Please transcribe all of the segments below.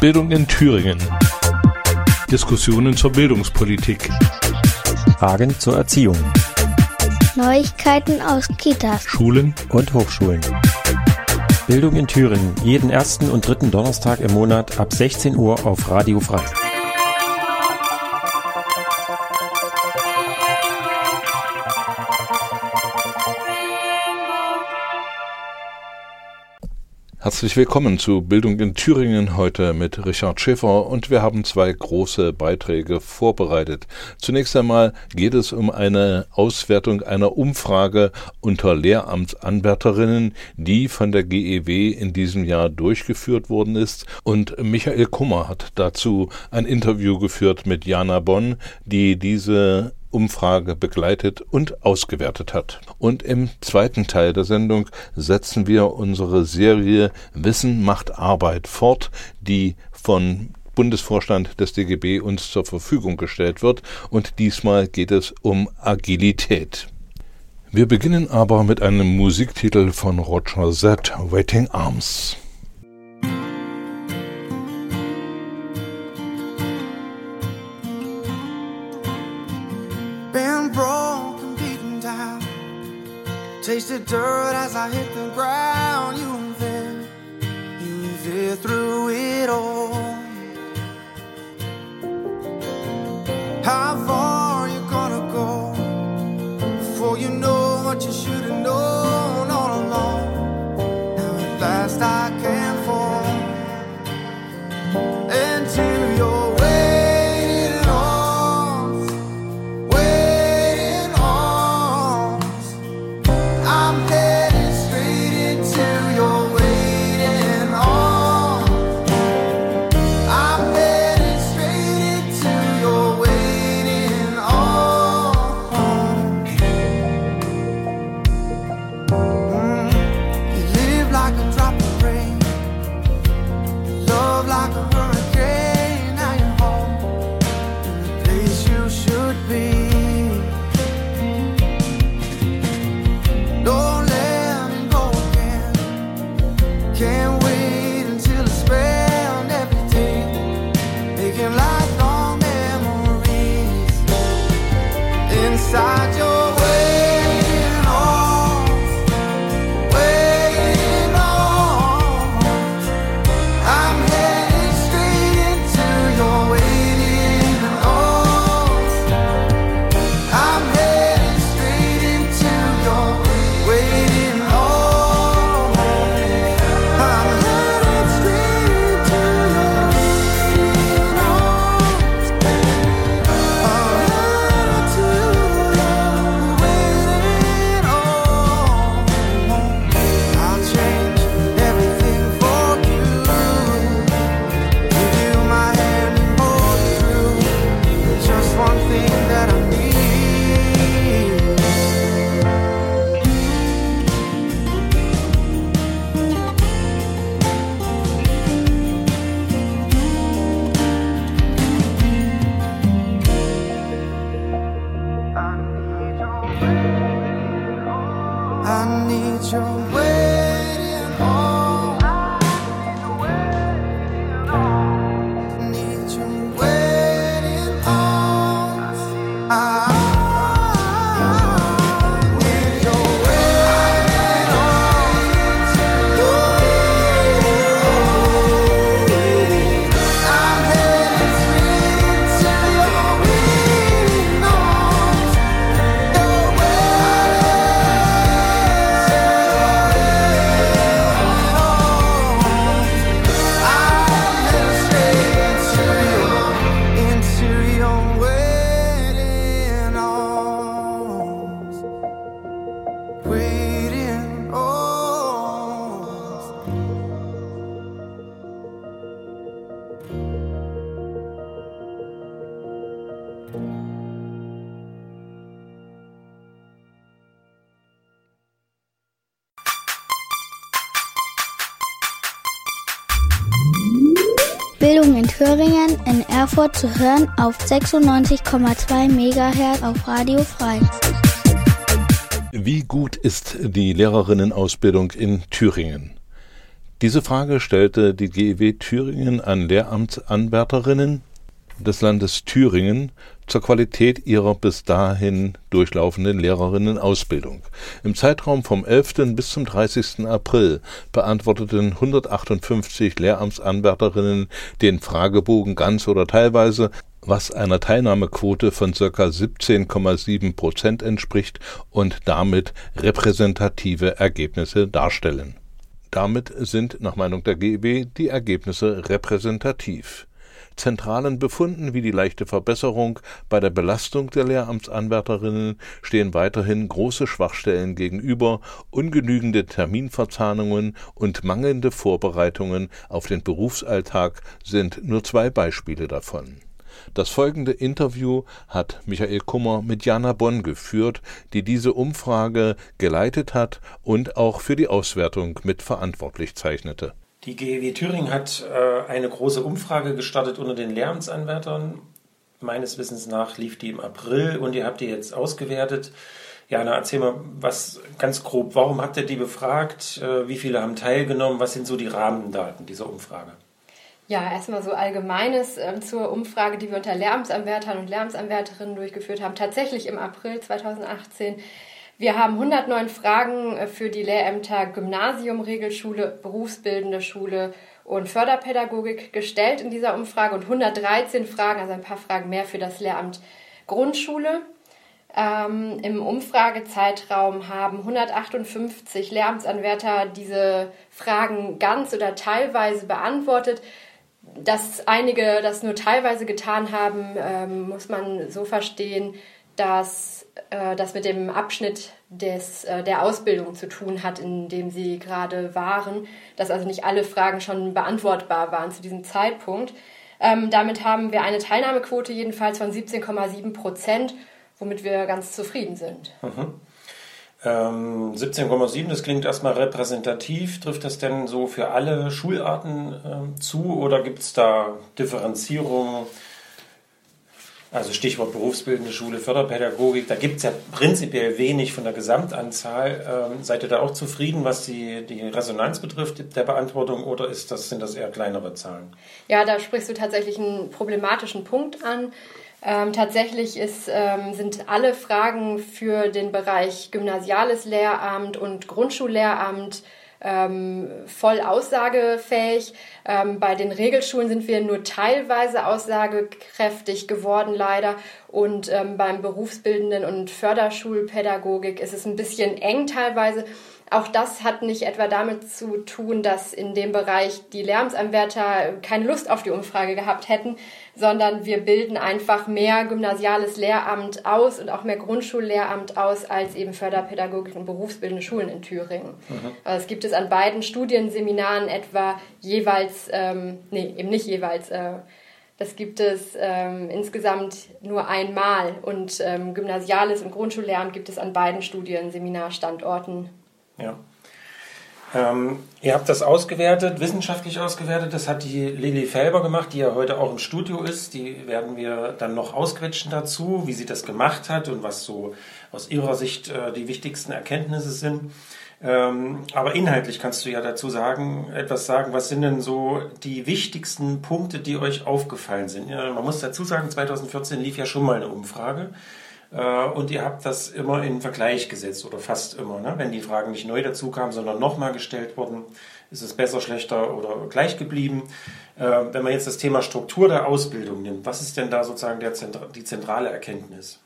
Bildung in Thüringen. Diskussionen zur Bildungspolitik. Fragen zur Erziehung. Neuigkeiten aus Kitas, Schulen und Hochschulen. Bildung in Thüringen, jeden ersten und dritten Donnerstag im Monat ab 16 Uhr auf Radio Frei. Herzlich willkommen zu Bildung in Thüringen heute mit Richard Schäfer und wir haben zwei große Beiträge vorbereitet. Zunächst einmal geht es um eine Auswertung einer Umfrage unter Lehramtsanwärterinnen, die von der GEW in diesem Jahr durchgeführt worden ist und Michael Kummer hat dazu ein Interview geführt mit Jana Bonn, die diese Umfrage begleitet und ausgewertet hat. Und im zweiten Teil der Sendung setzen wir unsere Serie Wissen macht Arbeit fort, die von Bundesvorstand des DGB uns zur Verfügung gestellt wird. Und diesmal geht es um Agilität. Wir beginnen aber mit einem Musiktitel von Roger Z, Waiting Arms. Tasted dirt as I hit the ground. You were there, you were there through it all. How far you gonna go before you know what you should have known all along? Now at last I can 安妮就为。Erfurt zu hören auf 96,2 MHz auf Radio Frei. Wie gut ist die Lehrerinnenausbildung in Thüringen? Diese Frage stellte die GEW Thüringen an Lehramtsanwärterinnen des Landes Thüringen zur Qualität ihrer bis dahin durchlaufenden Lehrerinnenausbildung. Im Zeitraum vom 11. bis zum 30. April beantworteten 158 Lehramtsanwärterinnen den Fragebogen ganz oder teilweise, was einer Teilnahmequote von ca. 17,7 Prozent entspricht und damit repräsentative Ergebnisse darstellen. Damit sind nach Meinung der GEW die Ergebnisse repräsentativ zentralen Befunden wie die leichte Verbesserung bei der Belastung der Lehramtsanwärterinnen stehen weiterhin große Schwachstellen gegenüber, ungenügende Terminverzahnungen und mangelnde Vorbereitungen auf den Berufsalltag sind nur zwei Beispiele davon. Das folgende Interview hat Michael Kummer mit Jana Bonn geführt, die diese Umfrage geleitet hat und auch für die Auswertung mitverantwortlich zeichnete. Die GEW Thüringen hat äh, eine große Umfrage gestartet unter den Lehramtsanwärtern. Meines Wissens nach lief die im April und ihr habt die jetzt ausgewertet. Jana, erzähl mal was ganz grob. Warum habt ihr die befragt? Äh, wie viele haben teilgenommen? Was sind so die Rahmendaten dieser Umfrage? Ja, erstmal so Allgemeines äh, zur Umfrage, die wir unter Lehramtsanwärtern und Lehramtsanwärterinnen durchgeführt haben. Tatsächlich im April 2018 wir haben 109 Fragen äh, für die Lehrämter Gymnasium, Regelschule, berufsbildende Schule und Förderpädagogik gestellt in dieser Umfrage und 113 Fragen, also ein paar Fragen mehr für das Lehramt Grundschule. Ähm, Im Umfragezeitraum haben 158 Lehramtsanwärter diese Fragen ganz oder teilweise beantwortet. Dass einige das nur teilweise getan haben, ähm, muss man so verstehen, dass äh, das mit dem Abschnitt des, äh, der Ausbildung zu tun hat, in dem sie gerade waren, dass also nicht alle Fragen schon beantwortbar waren zu diesem Zeitpunkt. Ähm, damit haben wir eine Teilnahmequote jedenfalls von 17,7 Prozent, womit wir ganz zufrieden sind. Mhm. Ähm, 17,7, das klingt erstmal repräsentativ. Trifft das denn so für alle Schularten ähm, zu oder gibt es da Differenzierungen? Also Stichwort berufsbildende Schule, Förderpädagogik, da gibt es ja prinzipiell wenig von der Gesamtanzahl. Ähm, seid ihr da auch zufrieden, was die, die Resonanz betrifft der Beantwortung oder ist das, sind das eher kleinere Zahlen? Ja, da sprichst du tatsächlich einen problematischen Punkt an. Ähm, tatsächlich ist, ähm, sind alle Fragen für den Bereich gymnasiales Lehramt und Grundschullehramt ähm, voll aussagefähig. Ähm, bei den Regelschulen sind wir nur teilweise aussagekräftig geworden, leider. Und ähm, beim berufsbildenden und Förderschulpädagogik ist es ein bisschen eng teilweise. Auch das hat nicht etwa damit zu tun, dass in dem Bereich die Lärmsanwärter keine Lust auf die Umfrage gehabt hätten, sondern wir bilden einfach mehr gymnasiales Lehramt aus und auch mehr Grundschullehramt aus als eben Förderpädagogik und berufsbildende Schulen in Thüringen. Mhm. Also es gibt es an beiden Studienseminaren etwa jeweils, ähm, nee, eben nicht jeweils, äh, das gibt es ähm, insgesamt nur einmal und ähm, Gymnasiales und Grundschullehramt gibt es an beiden Studienseminarstandorten ja. Ähm, ihr habt das ausgewertet, wissenschaftlich ausgewertet. Das hat die Lilly Felber gemacht, die ja heute auch im Studio ist. Die werden wir dann noch ausquetschen dazu, wie sie das gemacht hat und was so aus ihrer Sicht äh, die wichtigsten Erkenntnisse sind. Ähm, aber inhaltlich kannst du ja dazu sagen, etwas sagen. Was sind denn so die wichtigsten Punkte, die euch aufgefallen sind? Ja, man muss dazu sagen, 2014 lief ja schon mal eine Umfrage. Äh, und ihr habt das immer in Vergleich gesetzt oder fast immer. Ne? Wenn die Fragen nicht neu dazu kamen, sondern nochmal gestellt wurden, ist es besser, schlechter oder gleich geblieben. Äh, wenn man jetzt das Thema Struktur der Ausbildung nimmt, was ist denn da sozusagen der, die zentrale Erkenntnis?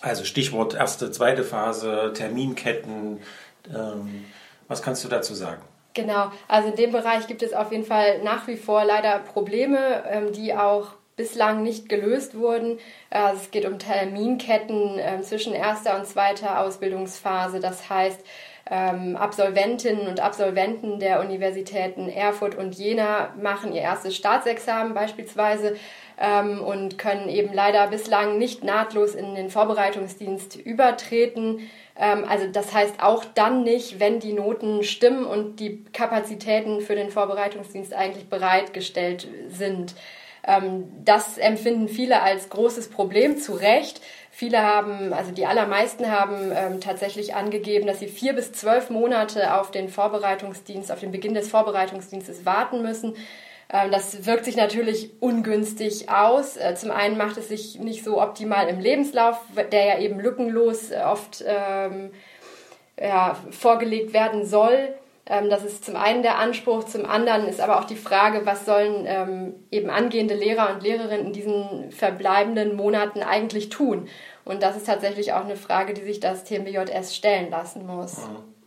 Also Stichwort erste, zweite Phase, Terminketten. Ähm, was kannst du dazu sagen? Genau, also in dem Bereich gibt es auf jeden Fall nach wie vor leider Probleme, ähm, die auch bislang nicht gelöst wurden. Also es geht um Terminketten äh, zwischen erster und zweiter Ausbildungsphase. Das heißt, ähm, Absolventinnen und Absolventen der Universitäten Erfurt und Jena machen ihr erstes Staatsexamen beispielsweise ähm, und können eben leider bislang nicht nahtlos in den Vorbereitungsdienst übertreten. Ähm, also das heißt auch dann nicht, wenn die Noten stimmen und die Kapazitäten für den Vorbereitungsdienst eigentlich bereitgestellt sind. Ähm, das empfinden viele als großes Problem, zu Recht. Viele haben, also die allermeisten haben ähm, tatsächlich angegeben, dass sie vier bis zwölf Monate auf den Vorbereitungsdienst, auf den Beginn des Vorbereitungsdienstes warten müssen. Ähm, das wirkt sich natürlich ungünstig aus. Äh, zum einen macht es sich nicht so optimal im Lebenslauf, der ja eben lückenlos äh, oft ähm, ja, vorgelegt werden soll. Ähm, das ist zum einen der Anspruch, zum anderen ist aber auch die Frage, was sollen ähm, eben angehende Lehrer und Lehrerinnen in diesen verbleibenden Monaten eigentlich tun? Und das ist tatsächlich auch eine Frage, die sich das TMBJS stellen lassen muss. Mhm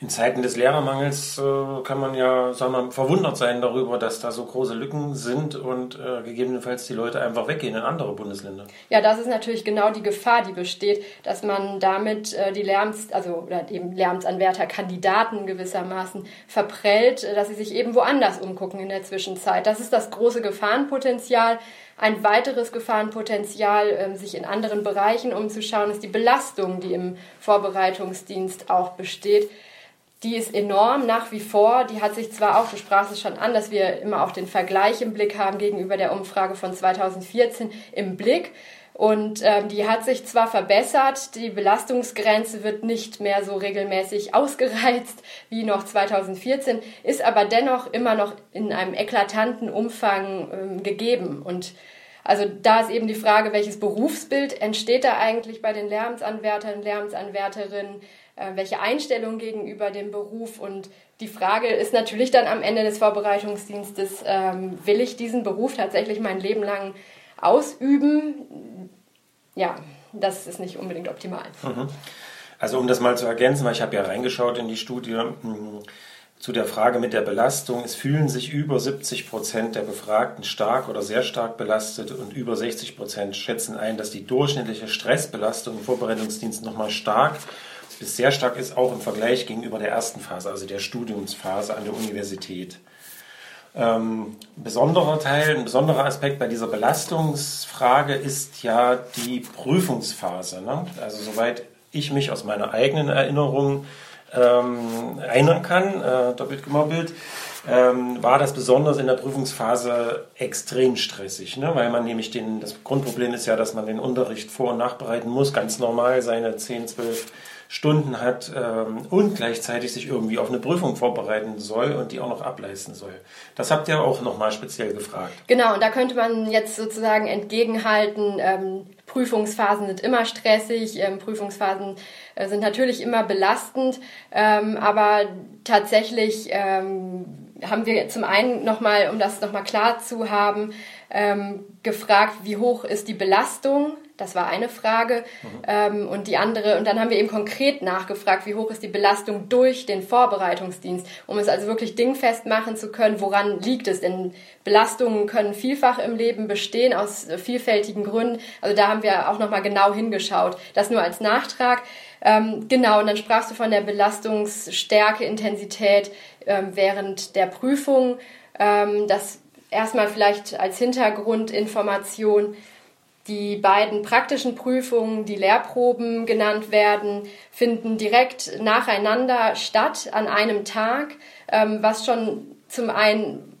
in Zeiten des Lehrermangels äh, kann man ja, sagen wir, verwundert sein darüber, dass da so große Lücken sind und äh, gegebenenfalls die Leute einfach weggehen in andere Bundesländer. Ja, das ist natürlich genau die Gefahr, die besteht, dass man damit äh, die Lärms, also oder eben Lärmsanwärter, Kandidaten gewissermaßen verprellt, äh, dass sie sich eben woanders umgucken in der Zwischenzeit. Das ist das große Gefahrenpotenzial. Ein weiteres Gefahrenpotenzial, ähm, sich in anderen Bereichen umzuschauen, ist die Belastung, die im Vorbereitungsdienst auch besteht die ist enorm nach wie vor. Die hat sich zwar auch, du sprachst es schon an, dass wir immer auch den Vergleich im Blick haben gegenüber der Umfrage von 2014 im Blick. Und ähm, die hat sich zwar verbessert, die Belastungsgrenze wird nicht mehr so regelmäßig ausgereizt wie noch 2014, ist aber dennoch immer noch in einem eklatanten Umfang ähm, gegeben. Und also da ist eben die Frage, welches Berufsbild entsteht da eigentlich bei den Lärmsanwärtern, Lärmsanwärterinnen? Äh, welche Einstellung gegenüber dem Beruf. Und die Frage ist natürlich dann am Ende des Vorbereitungsdienstes, ähm, will ich diesen Beruf tatsächlich mein Leben lang ausüben? Ja, das ist nicht unbedingt optimal. Mhm. Also um das mal zu ergänzen, weil ich habe ja reingeschaut in die Studie zu der Frage mit der Belastung. Es fühlen sich über 70 Prozent der Befragten stark oder sehr stark belastet und über 60 Prozent schätzen ein, dass die durchschnittliche Stressbelastung im Vorbereitungsdienst nochmal stark bis sehr stark ist, auch im Vergleich gegenüber der ersten Phase, also der Studiumsphase an der Universität. Ähm, besonderer Teil, ein besonderer Aspekt bei dieser Belastungsfrage ist ja die Prüfungsphase. Ne? Also soweit ich mich aus meiner eigenen Erinnerung ähm, erinnern kann, äh, doppelt gemoppelt, ähm, war das besonders in der Prüfungsphase extrem stressig, ne? weil man nämlich den, das Grundproblem ist ja, dass man den Unterricht vor- und nachbereiten muss, ganz normal seine 10, 12 Stunden hat ähm, und gleichzeitig sich irgendwie auf eine Prüfung vorbereiten soll und die auch noch ableisten soll. Das habt ihr auch nochmal speziell gefragt. Genau, und da könnte man jetzt sozusagen entgegenhalten, ähm, Prüfungsphasen sind immer stressig, ähm, Prüfungsphasen äh, sind natürlich immer belastend, ähm, aber tatsächlich ähm, haben wir zum einen nochmal, um das nochmal klar zu haben, ähm, gefragt, wie hoch ist die Belastung das war eine Frage. Mhm. Ähm, und die andere, und dann haben wir eben konkret nachgefragt, wie hoch ist die Belastung durch den Vorbereitungsdienst, um es also wirklich dingfest machen zu können, woran liegt es. Denn Belastungen können vielfach im Leben bestehen aus vielfältigen Gründen. Also da haben wir auch nochmal genau hingeschaut. Das nur als Nachtrag. Ähm, genau, und dann sprachst du von der Belastungsstärke, Intensität ähm, während der Prüfung. Ähm, das erstmal vielleicht als Hintergrundinformation die beiden praktischen Prüfungen, die Lehrproben genannt werden, finden direkt nacheinander statt an einem Tag, ähm, was schon zum einen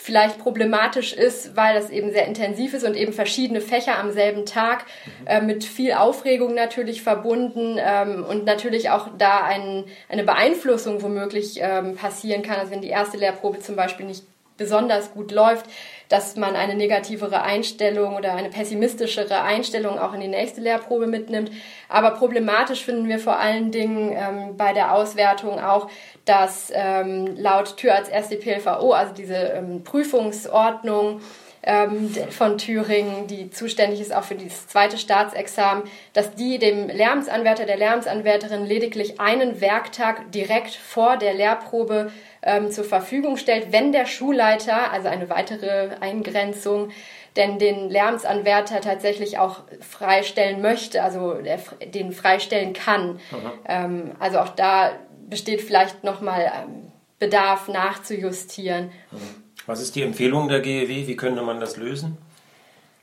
vielleicht problematisch ist, weil das eben sehr intensiv ist und eben verschiedene Fächer am selben Tag äh, mit viel Aufregung natürlich verbunden ähm, und natürlich auch da ein, eine Beeinflussung womöglich ähm, passieren kann. Also wenn die erste Lehrprobe zum Beispiel nicht besonders gut läuft, dass man eine negativere Einstellung oder eine pessimistischere Einstellung auch in die nächste Lehrprobe mitnimmt. Aber problematisch finden wir vor allen Dingen ähm, bei der Auswertung auch, dass ähm, laut Tür als SDPLVO, also diese ähm, Prüfungsordnung, ähm, von Thüringen, die zuständig ist auch für dieses zweite Staatsexamen, dass die dem Lärmsanwärter, der Lärmsanwärterin lediglich einen Werktag direkt vor der Lehrprobe ähm, zur Verfügung stellt, wenn der Schulleiter, also eine weitere Eingrenzung, denn den Lärmsanwärter tatsächlich auch freistellen möchte, also der, den freistellen kann. Ähm, also auch da besteht vielleicht nochmal ähm, Bedarf nachzujustieren. Mhm. Was ist die Empfehlung der GEW? Wie könnte man das lösen?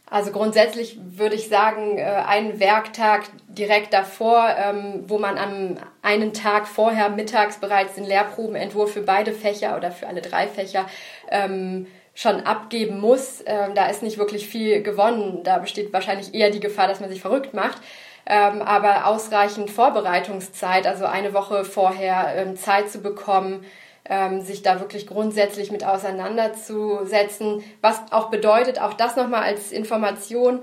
Also grundsätzlich würde ich sagen, äh, einen Werktag direkt davor, ähm, wo man am einen Tag vorher mittags bereits den Lehrprobenentwurf für beide Fächer oder für alle drei Fächer ähm, schon abgeben muss, ähm, da ist nicht wirklich viel gewonnen. Da besteht wahrscheinlich eher die Gefahr, dass man sich verrückt macht. Aber ausreichend Vorbereitungszeit, also eine Woche vorher Zeit zu bekommen, ähm, sich da wirklich grundsätzlich mit auseinanderzusetzen. Was auch bedeutet, auch das nochmal als Information,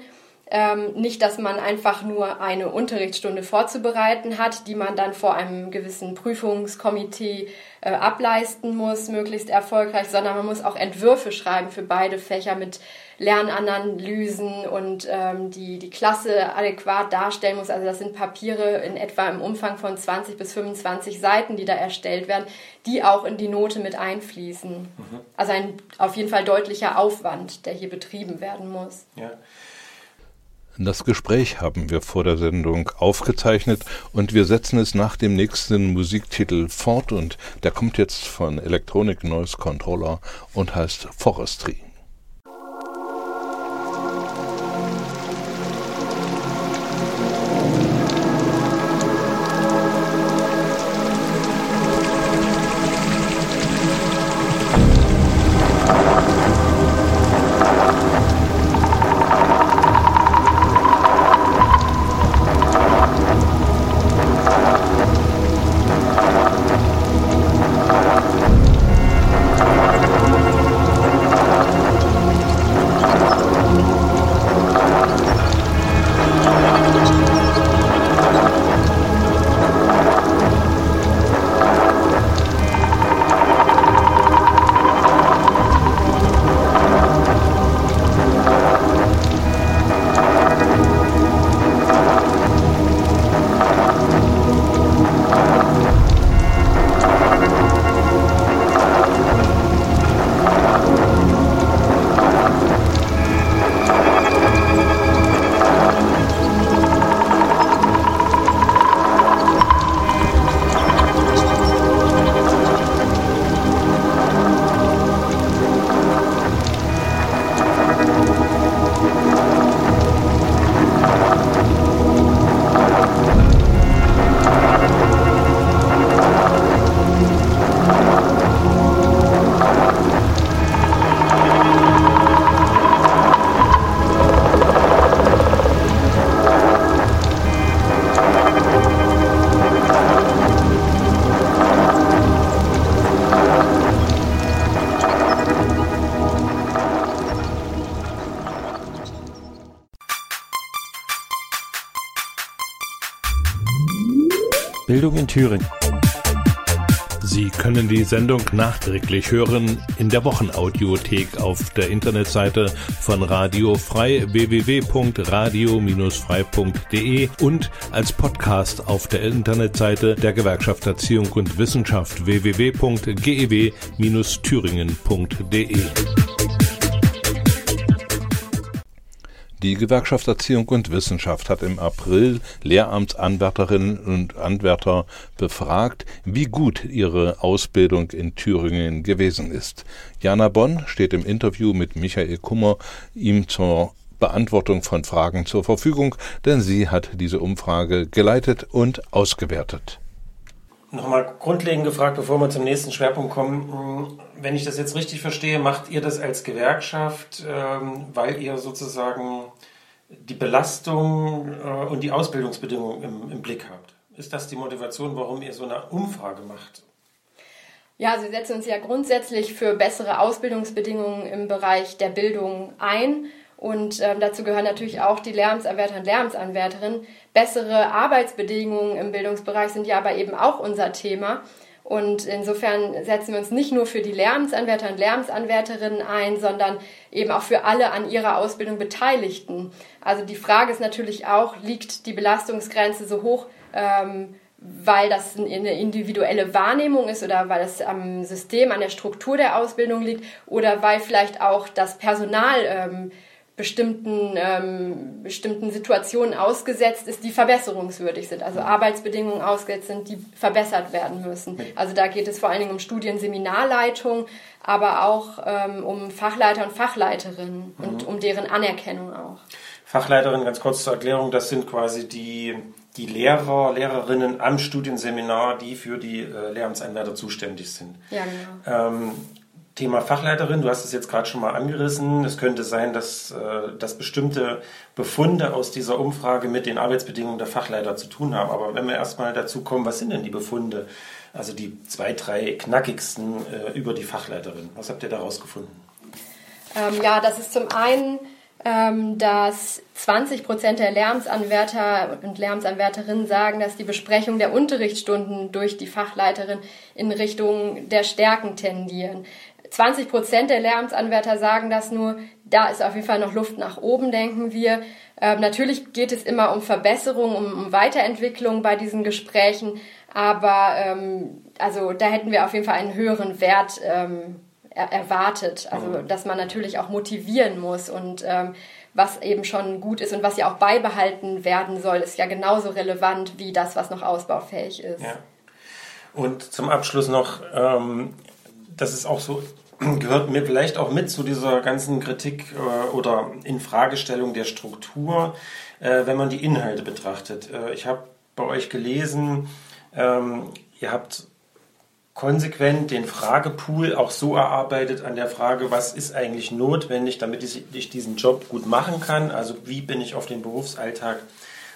ähm, nicht, dass man einfach nur eine Unterrichtsstunde vorzubereiten hat, die man dann vor einem gewissen Prüfungskomitee äh, ableisten muss, möglichst erfolgreich, sondern man muss auch Entwürfe schreiben für beide Fächer mit Lernanalysen und ähm, die, die Klasse adäquat darstellen muss. Also das sind Papiere in etwa im Umfang von 20 bis 25 Seiten, die da erstellt werden, die auch in die Note mit einfließen. Mhm. Also ein auf jeden Fall deutlicher Aufwand, der hier betrieben werden muss. Ja. Das Gespräch haben wir vor der Sendung aufgezeichnet und wir setzen es nach dem nächsten Musiktitel fort und der kommt jetzt von Electronic Noise Controller und heißt Forestry. Thüringen. Sie können die Sendung nachträglich hören in der Wochenaudiothek auf der Internetseite von Radio Frei www.radio-frei.de und als Podcast auf der Internetseite der Gewerkschaft Erziehung und Wissenschaft www.gew-thüringen.de. Gewerkschaft Erziehung und Wissenschaft hat im April Lehramtsanwärterinnen und Anwärter befragt, wie gut ihre Ausbildung in Thüringen gewesen ist. Jana Bonn steht im Interview mit Michael Kummer ihm zur Beantwortung von Fragen zur Verfügung, denn sie hat diese Umfrage geleitet und ausgewertet. Nochmal grundlegend gefragt, bevor wir zum nächsten Schwerpunkt kommen. Wenn ich das jetzt richtig verstehe, macht ihr das als Gewerkschaft, ähm, weil ihr sozusagen die Belastung äh, und die Ausbildungsbedingungen im, im Blick habt? Ist das die Motivation, warum ihr so eine Umfrage macht? Ja, also wir setzen uns ja grundsätzlich für bessere Ausbildungsbedingungen im Bereich der Bildung ein. Und ähm, dazu gehören natürlich auch die Lehramtsanwärter und Lehramtsanwärterinnen. Bessere Arbeitsbedingungen im Bildungsbereich sind ja aber eben auch unser Thema. Und insofern setzen wir uns nicht nur für die Lehramtsanwärter und Lehramtsanwärterinnen ein, sondern eben auch für alle an ihrer Ausbildung Beteiligten. Also die Frage ist natürlich auch, liegt die Belastungsgrenze so hoch, ähm, weil das eine individuelle Wahrnehmung ist oder weil es am System, an der Struktur der Ausbildung liegt oder weil vielleicht auch das Personal ähm, bestimmten, ähm, bestimmten Situationen ausgesetzt ist, die verbesserungswürdig sind, also Arbeitsbedingungen ausgesetzt sind, die verbessert werden müssen. Also da geht es vor allen Dingen um Studienseminarleitung, aber auch ähm, um Fachleiter und Fachleiterinnen mhm. und um deren Anerkennung auch. Fachleiterin, ganz kurz zur Erklärung, das sind quasi die, die Lehrer, Lehrerinnen am Studienseminar, die für die äh, Lehramtsanwärter zuständig sind. Ja, genau. Ähm, Thema Fachleiterin, du hast es jetzt gerade schon mal angerissen. Es könnte sein, dass, äh, dass bestimmte Befunde aus dieser Umfrage mit den Arbeitsbedingungen der Fachleiter zu tun haben. Aber wenn wir erstmal dazu kommen, was sind denn die Befunde? Also die zwei, drei knackigsten äh, über die Fachleiterin. Was habt ihr da rausgefunden? Ähm, ja, das ist zum einen, ähm, dass 20 Prozent der Lärmsanwärter und Lärmsanwärterinnen sagen, dass die Besprechung der Unterrichtsstunden durch die Fachleiterin in Richtung der Stärken tendieren. 20 Prozent der Lärmsanwärter sagen das nur. Da ist auf jeden Fall noch Luft nach oben, denken wir. Ähm, natürlich geht es immer um Verbesserung, um, um Weiterentwicklung bei diesen Gesprächen, aber ähm, also da hätten wir auf jeden Fall einen höheren Wert ähm, er erwartet. Also mhm. dass man natürlich auch motivieren muss und ähm, was eben schon gut ist und was ja auch beibehalten werden soll, ist ja genauso relevant wie das, was noch ausbaufähig ist. Ja. Und zum Abschluss noch, ähm, das ist auch so gehört mir vielleicht auch mit zu dieser ganzen Kritik äh, oder Infragestellung der Struktur, äh, wenn man die Inhalte betrachtet. Äh, ich habe bei euch gelesen, ähm, ihr habt konsequent den Fragepool auch so erarbeitet an der Frage, was ist eigentlich notwendig, damit ich, diesen Job gut machen kann. Also wie bin ich auf den Berufsalltag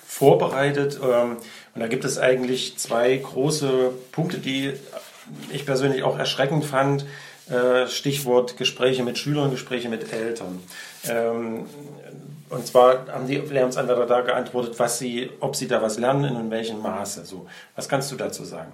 vorbereitet. Ähm, und da gibt es eigentlich zwei große Punkte, die ich persönlich auch erschreckend fand. Äh, Stichwort Gespräche mit Schülern, Gespräche mit Eltern. Ähm, und zwar haben die Lehramtsanwärter da geantwortet, was sie, ob sie da was lernen und in welchem Maße. So, was kannst du dazu sagen?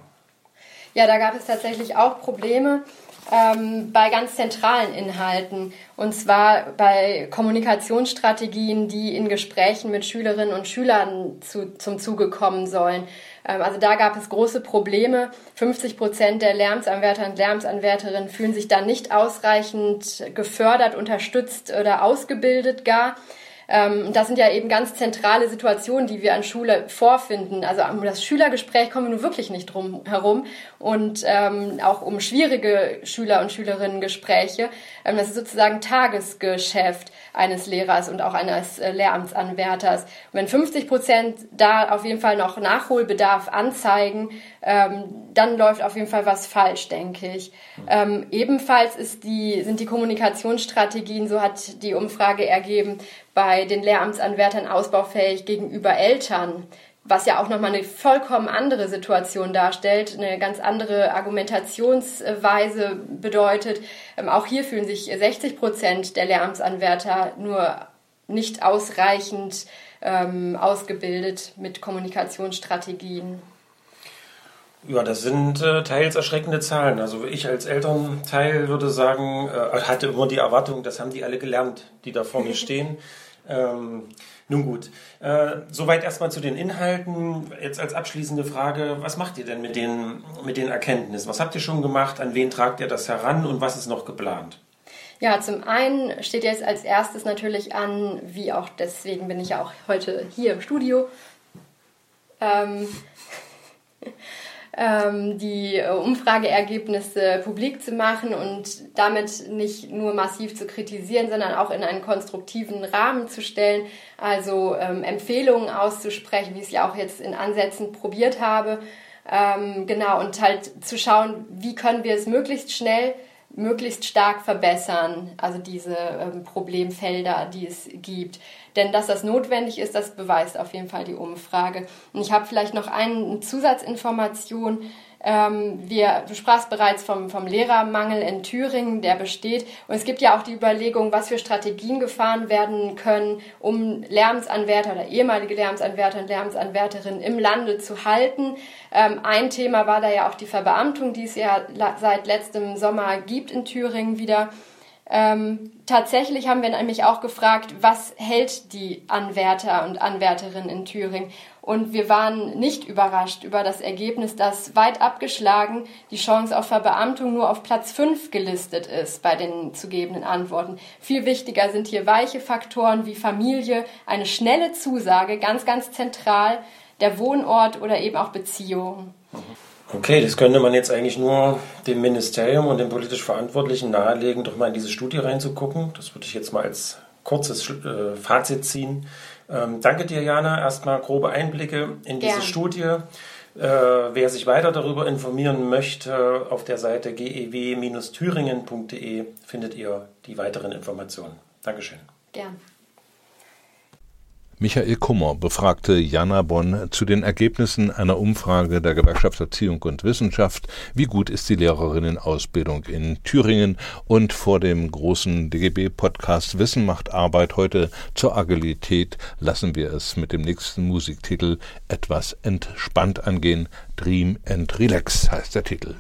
Ja, da gab es tatsächlich auch Probleme ähm, bei ganz zentralen Inhalten. Und zwar bei Kommunikationsstrategien, die in Gesprächen mit Schülerinnen und Schülern zu, zum Zuge kommen sollen. Ähm, also da gab es große Probleme. 50 Prozent der Lärmsanwärter und Lärmsanwärterinnen fühlen sich da nicht ausreichend gefördert, unterstützt oder ausgebildet gar. Ähm, das sind ja eben ganz zentrale Situationen, die wir an Schule vorfinden. Also um das Schülergespräch kommen wir nun wirklich nicht drum herum und ähm, auch um schwierige Schüler- und Schülerinnen-Gespräche. Ähm, das ist sozusagen Tagesgeschäft eines Lehrers und auch eines äh, Lehramtsanwärters. Und wenn 50 Prozent da auf jeden Fall noch Nachholbedarf anzeigen, ähm, dann läuft auf jeden Fall was falsch, denke ich. Ähm, ebenfalls ist die, sind die Kommunikationsstrategien, so hat die Umfrage ergeben, bei den Lehramtsanwärtern ausbaufähig gegenüber Eltern was ja auch nochmal eine vollkommen andere Situation darstellt, eine ganz andere Argumentationsweise bedeutet. Ähm, auch hier fühlen sich 60 Prozent der Lehramtsanwärter nur nicht ausreichend ähm, ausgebildet mit Kommunikationsstrategien. Ja, das sind äh, teils erschreckende Zahlen. Also ich als Elternteil würde sagen, äh, hatte immer die Erwartung, das haben die alle gelernt, die da vor mir stehen. Ähm, nun gut, äh, soweit erstmal zu den Inhalten. Jetzt als abschließende Frage, was macht ihr denn mit den, mit den Erkenntnissen? Was habt ihr schon gemacht? An wen tragt ihr das heran und was ist noch geplant? Ja, zum einen steht jetzt als erstes natürlich an, wie auch deswegen bin ich ja auch heute hier im Studio. Ähm, ähm, die äh, Umfrageergebnisse publik zu machen und damit nicht nur massiv zu kritisieren, sondern auch in einen konstruktiven Rahmen zu stellen, also ähm, Empfehlungen auszusprechen, wie ich es ja auch jetzt in Ansätzen probiert habe. Ähm, genau, und halt zu schauen, wie können wir es möglichst schnell möglichst stark verbessern, also diese ähm, Problemfelder, die es gibt. Denn dass das notwendig ist, das beweist auf jeden Fall die Umfrage. Und ich habe vielleicht noch eine Zusatzinformation. Ähm, wir, du sprachst bereits vom, vom Lehrermangel in Thüringen, der besteht. Und es gibt ja auch die Überlegung, was für Strategien gefahren werden können, um Lärmsanwärter oder ehemalige Lärmsanwärter und Lärmsanwärterinnen im Lande zu halten. Ähm, ein Thema war da ja auch die Verbeamtung, die es ja seit letztem Sommer gibt in Thüringen wieder. Ähm, tatsächlich haben wir nämlich auch gefragt, was hält die Anwärter und Anwärterinnen in Thüringen? Und wir waren nicht überrascht über das Ergebnis, dass weit abgeschlagen die Chance auf Verbeamtung nur auf Platz 5 gelistet ist bei den zu gebenden Antworten. Viel wichtiger sind hier weiche Faktoren wie Familie, eine schnelle Zusage, ganz, ganz zentral, der Wohnort oder eben auch Beziehungen. Mhm. Okay, das könnte man jetzt eigentlich nur dem Ministerium und den politisch Verantwortlichen nahelegen, doch mal in diese Studie reinzugucken. Das würde ich jetzt mal als kurzes äh, Fazit ziehen. Ähm, danke dir, Jana. Erstmal grobe Einblicke in diese Gern. Studie. Äh, wer sich weiter darüber informieren möchte, auf der Seite gew-thüringen.de findet ihr die weiteren Informationen. Dankeschön. Gern. Michael Kummer befragte Jana Bonn zu den Ergebnissen einer Umfrage der Gewerkschaft Erziehung und Wissenschaft. Wie gut ist die Lehrerinnenausbildung in Thüringen? Und vor dem großen DGB-Podcast Wissen macht Arbeit heute zur Agilität lassen wir es mit dem nächsten Musiktitel etwas entspannt angehen. Dream and Relax heißt der Titel.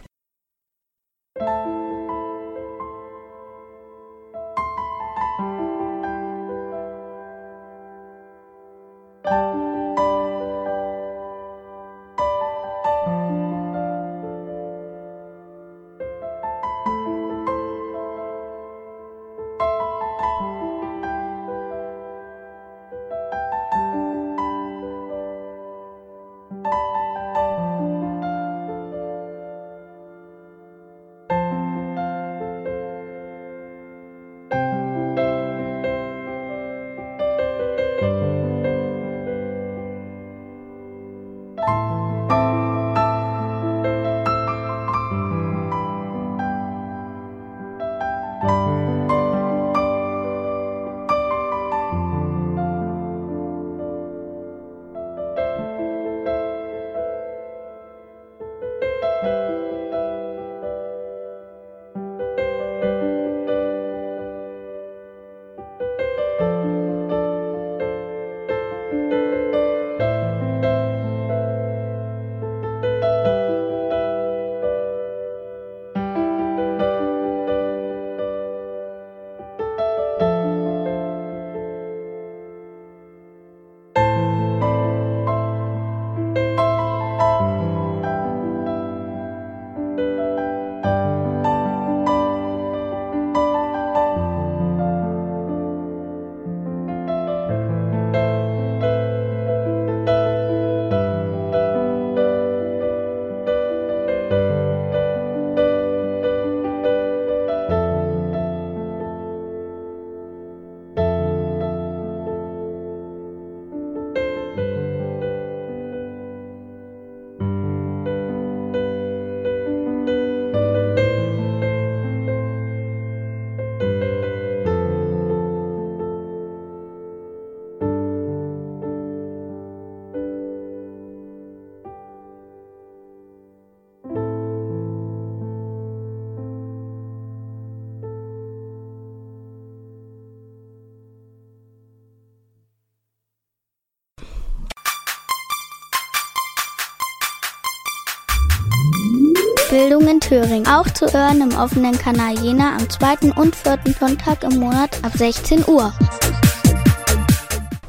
Bildung in Thüringen. Auch zu hören im offenen Kanal Jena am zweiten und vierten Sonntag im Monat ab 16 Uhr.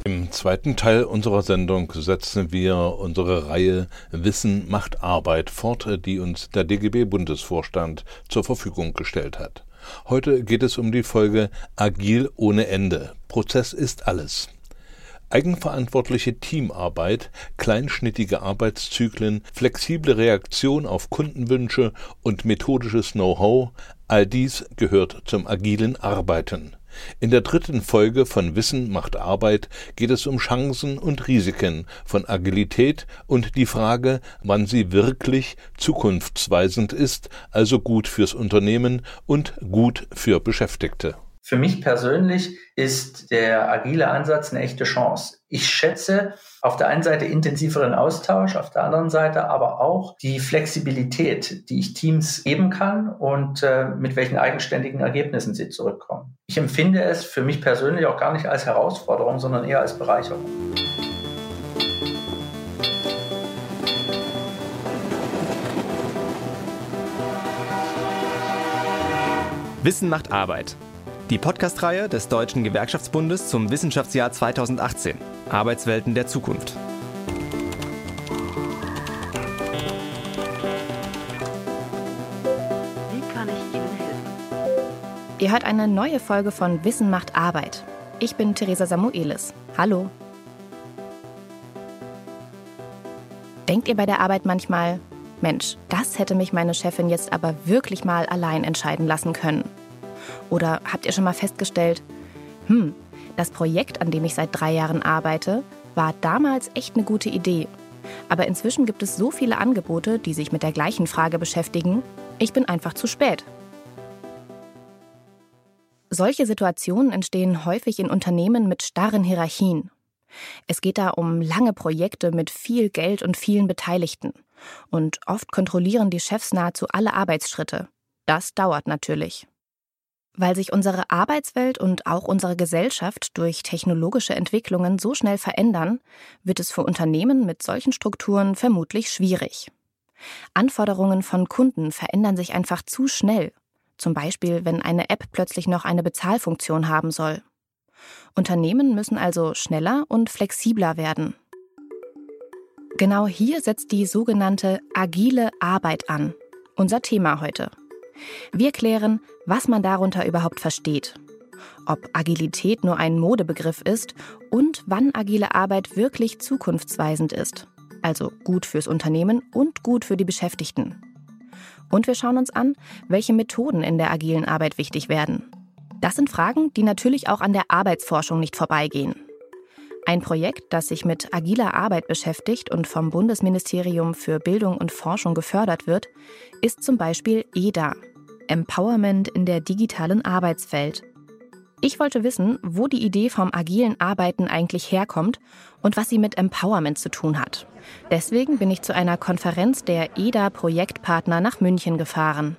Im zweiten Teil unserer Sendung setzen wir unsere Reihe Wissen macht Arbeit fort, die uns der DGB-Bundesvorstand zur Verfügung gestellt hat. Heute geht es um die Folge Agil ohne Ende. Prozess ist alles. Eigenverantwortliche Teamarbeit, kleinschnittige Arbeitszyklen, flexible Reaktion auf Kundenwünsche und methodisches Know-how, all dies gehört zum agilen Arbeiten. In der dritten Folge von Wissen macht Arbeit geht es um Chancen und Risiken von Agilität und die Frage, wann sie wirklich zukunftsweisend ist, also gut fürs Unternehmen und gut für Beschäftigte. Für mich persönlich ist der agile Ansatz eine echte Chance. Ich schätze auf der einen Seite intensiveren Austausch, auf der anderen Seite aber auch die Flexibilität, die ich Teams geben kann und äh, mit welchen eigenständigen Ergebnissen sie zurückkommen. Ich empfinde es für mich persönlich auch gar nicht als Herausforderung, sondern eher als Bereicherung. Wissen macht Arbeit. Die Podcast-Reihe des Deutschen Gewerkschaftsbundes zum Wissenschaftsjahr 2018. Arbeitswelten der Zukunft. Wie kann ich Ihnen helfen? Ihr hört eine neue Folge von Wissen macht Arbeit. Ich bin Theresa Samuelis. Hallo. Denkt ihr bei der Arbeit manchmal, Mensch, das hätte mich meine Chefin jetzt aber wirklich mal allein entscheiden lassen können? Oder habt ihr schon mal festgestellt, hm, das Projekt, an dem ich seit drei Jahren arbeite, war damals echt eine gute Idee. Aber inzwischen gibt es so viele Angebote, die sich mit der gleichen Frage beschäftigen. Ich bin einfach zu spät. Solche Situationen entstehen häufig in Unternehmen mit starren Hierarchien. Es geht da um lange Projekte mit viel Geld und vielen Beteiligten. Und oft kontrollieren die Chefs nahezu alle Arbeitsschritte. Das dauert natürlich. Weil sich unsere Arbeitswelt und auch unsere Gesellschaft durch technologische Entwicklungen so schnell verändern, wird es für Unternehmen mit solchen Strukturen vermutlich schwierig. Anforderungen von Kunden verändern sich einfach zu schnell, zum Beispiel wenn eine App plötzlich noch eine Bezahlfunktion haben soll. Unternehmen müssen also schneller und flexibler werden. Genau hier setzt die sogenannte agile Arbeit an, unser Thema heute. Wir klären, was man darunter überhaupt versteht, ob Agilität nur ein Modebegriff ist und wann agile Arbeit wirklich zukunftsweisend ist, also gut fürs Unternehmen und gut für die Beschäftigten. Und wir schauen uns an, welche Methoden in der agilen Arbeit wichtig werden. Das sind Fragen, die natürlich auch an der Arbeitsforschung nicht vorbeigehen. Ein Projekt, das sich mit agiler Arbeit beschäftigt und vom Bundesministerium für Bildung und Forschung gefördert wird, ist zum Beispiel EDA, Empowerment in der digitalen Arbeitswelt. Ich wollte wissen, wo die Idee vom agilen Arbeiten eigentlich herkommt und was sie mit Empowerment zu tun hat. Deswegen bin ich zu einer Konferenz der EDA-Projektpartner nach München gefahren.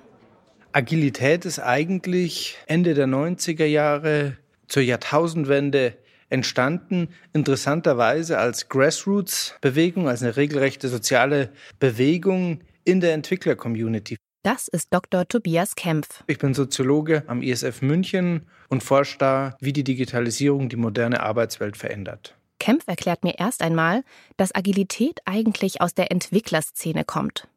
Agilität ist eigentlich Ende der 90er Jahre zur Jahrtausendwende entstanden, interessanterweise als Grassroots-Bewegung, als eine regelrechte soziale Bewegung in der Entwickler-Community. Das ist Dr. Tobias Kempf. Ich bin Soziologe am ISF München und forsche da, wie die Digitalisierung die moderne Arbeitswelt verändert. Kempf erklärt mir erst einmal, dass Agilität eigentlich aus der Entwicklerszene kommt.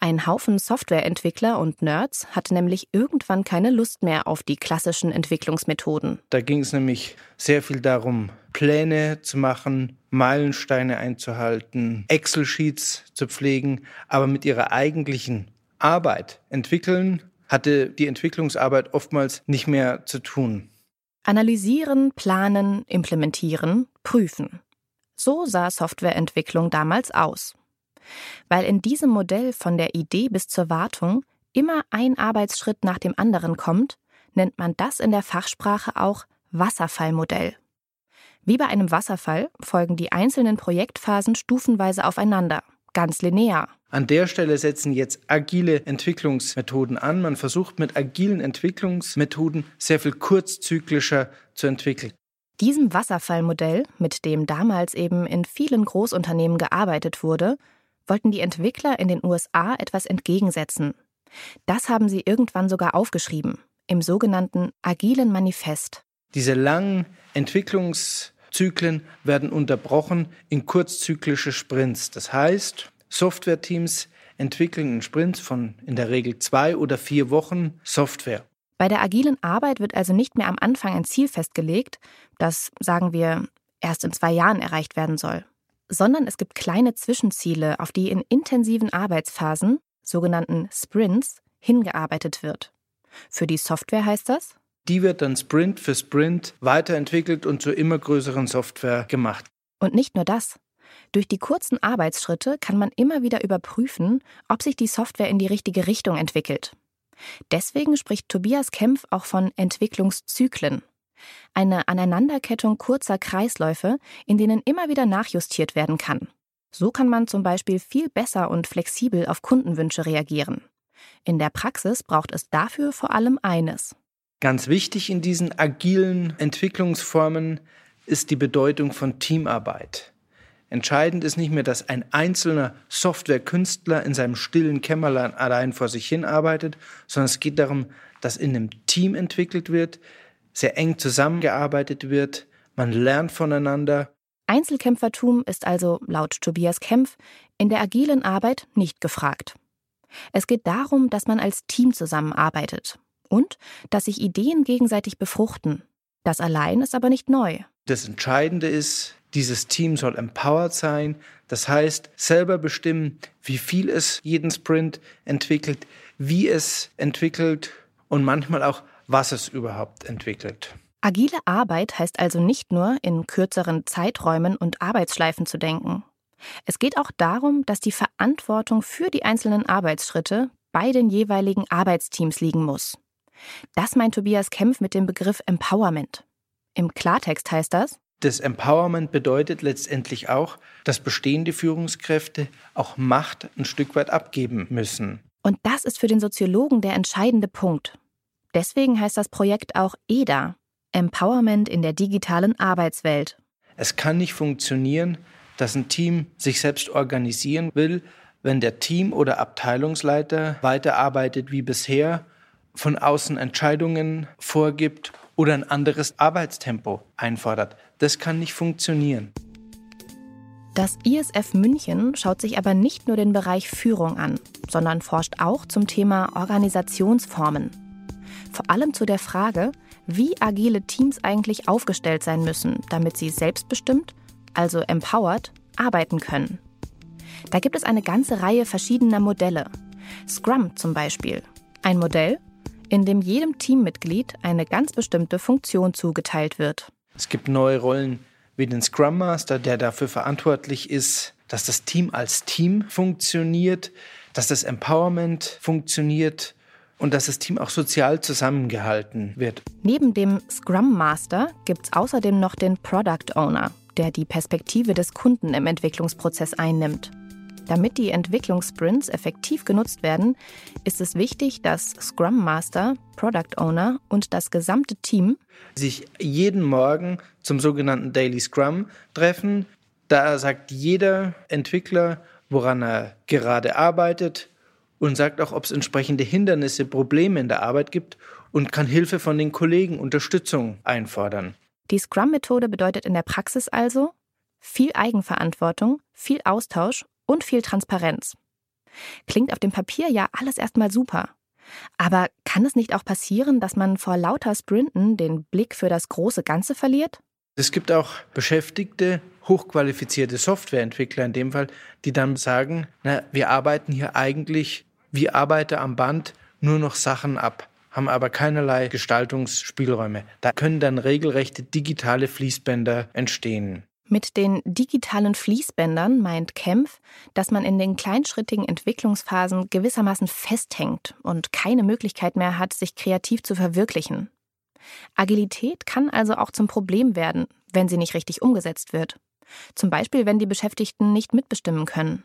Ein Haufen Softwareentwickler und Nerds hatte nämlich irgendwann keine Lust mehr auf die klassischen Entwicklungsmethoden. Da ging es nämlich sehr viel darum, Pläne zu machen, Meilensteine einzuhalten, Excel-Sheets zu pflegen, aber mit ihrer eigentlichen Arbeit entwickeln hatte die Entwicklungsarbeit oftmals nicht mehr zu tun. Analysieren, planen, implementieren, prüfen. So sah Softwareentwicklung damals aus. Weil in diesem Modell von der Idee bis zur Wartung immer ein Arbeitsschritt nach dem anderen kommt, nennt man das in der Fachsprache auch Wasserfallmodell. Wie bei einem Wasserfall folgen die einzelnen Projektphasen stufenweise aufeinander, ganz linear. An der Stelle setzen jetzt agile Entwicklungsmethoden an. Man versucht mit agilen Entwicklungsmethoden sehr viel kurzzyklischer zu entwickeln. Diesem Wasserfallmodell, mit dem damals eben in vielen Großunternehmen gearbeitet wurde, wollten die Entwickler in den USA etwas entgegensetzen. Das haben sie irgendwann sogar aufgeschrieben, im sogenannten Agilen Manifest. Diese langen Entwicklungszyklen werden unterbrochen in kurzzyklische Sprints. Das heißt, Softwareteams entwickeln in Sprints von in der Regel zwei oder vier Wochen Software. Bei der agilen Arbeit wird also nicht mehr am Anfang ein Ziel festgelegt, das, sagen wir, erst in zwei Jahren erreicht werden soll sondern es gibt kleine Zwischenziele, auf die in intensiven Arbeitsphasen, sogenannten Sprints, hingearbeitet wird. Für die Software heißt das? Die wird dann Sprint für Sprint weiterentwickelt und zur immer größeren Software gemacht. Und nicht nur das. Durch die kurzen Arbeitsschritte kann man immer wieder überprüfen, ob sich die Software in die richtige Richtung entwickelt. Deswegen spricht Tobias Kempf auch von Entwicklungszyklen eine Aneinanderkettung kurzer Kreisläufe, in denen immer wieder nachjustiert werden kann. So kann man zum Beispiel viel besser und flexibel auf Kundenwünsche reagieren. In der Praxis braucht es dafür vor allem eines. Ganz wichtig in diesen agilen Entwicklungsformen ist die Bedeutung von Teamarbeit. Entscheidend ist nicht mehr, dass ein einzelner Softwarekünstler in seinem stillen Kämmerlein allein vor sich hin arbeitet, sondern es geht darum, dass in einem Team entwickelt wird, sehr eng zusammengearbeitet wird, man lernt voneinander. Einzelkämpfertum ist also laut Tobias Kempf in der agilen Arbeit nicht gefragt. Es geht darum, dass man als Team zusammenarbeitet und dass sich Ideen gegenseitig befruchten. Das allein ist aber nicht neu. Das Entscheidende ist, dieses Team soll empowered sein, das heißt selber bestimmen, wie viel es jeden Sprint entwickelt, wie es entwickelt und manchmal auch was es überhaupt entwickelt. Agile Arbeit heißt also nicht nur, in kürzeren Zeiträumen und Arbeitsschleifen zu denken. Es geht auch darum, dass die Verantwortung für die einzelnen Arbeitsschritte bei den jeweiligen Arbeitsteams liegen muss. Das meint Tobias Kempf mit dem Begriff Empowerment. Im Klartext heißt das, das Empowerment bedeutet letztendlich auch, dass bestehende Führungskräfte auch Macht ein Stück weit abgeben müssen. Und das ist für den Soziologen der entscheidende Punkt. Deswegen heißt das Projekt auch EDA, Empowerment in der digitalen Arbeitswelt. Es kann nicht funktionieren, dass ein Team sich selbst organisieren will, wenn der Team- oder Abteilungsleiter weiterarbeitet wie bisher, von außen Entscheidungen vorgibt oder ein anderes Arbeitstempo einfordert. Das kann nicht funktionieren. Das ISF München schaut sich aber nicht nur den Bereich Führung an, sondern forscht auch zum Thema Organisationsformen. Vor allem zu der Frage, wie agile Teams eigentlich aufgestellt sein müssen, damit sie selbstbestimmt, also empowered, arbeiten können. Da gibt es eine ganze Reihe verschiedener Modelle. Scrum zum Beispiel. Ein Modell, in dem jedem Teammitglied eine ganz bestimmte Funktion zugeteilt wird. Es gibt neue Rollen wie den Scrum Master, der dafür verantwortlich ist, dass das Team als Team funktioniert, dass das Empowerment funktioniert und dass das Team auch sozial zusammengehalten wird. Neben dem Scrum Master gibt es außerdem noch den Product Owner, der die Perspektive des Kunden im Entwicklungsprozess einnimmt. Damit die Entwicklungssprints effektiv genutzt werden, ist es wichtig, dass Scrum Master, Product Owner und das gesamte Team sich jeden Morgen zum sogenannten Daily Scrum treffen. Da sagt jeder Entwickler, woran er gerade arbeitet und sagt auch, ob es entsprechende Hindernisse, Probleme in der Arbeit gibt und kann Hilfe von den Kollegen, Unterstützung einfordern. Die Scrum-Methode bedeutet in der Praxis also viel Eigenverantwortung, viel Austausch und viel Transparenz. Klingt auf dem Papier ja alles erstmal super. Aber kann es nicht auch passieren, dass man vor lauter Sprinten den Blick für das große Ganze verliert? Es gibt auch Beschäftigte, hochqualifizierte Softwareentwickler in dem Fall, die dann sagen, na, wir arbeiten hier eigentlich wie Arbeiter am Band nur noch Sachen ab, haben aber keinerlei Gestaltungsspielräume. Da können dann regelrechte digitale Fließbänder entstehen. Mit den digitalen Fließbändern meint Kempf, dass man in den kleinschrittigen Entwicklungsphasen gewissermaßen festhängt und keine Möglichkeit mehr hat, sich kreativ zu verwirklichen. Agilität kann also auch zum Problem werden, wenn sie nicht richtig umgesetzt wird. Zum Beispiel, wenn die Beschäftigten nicht mitbestimmen können.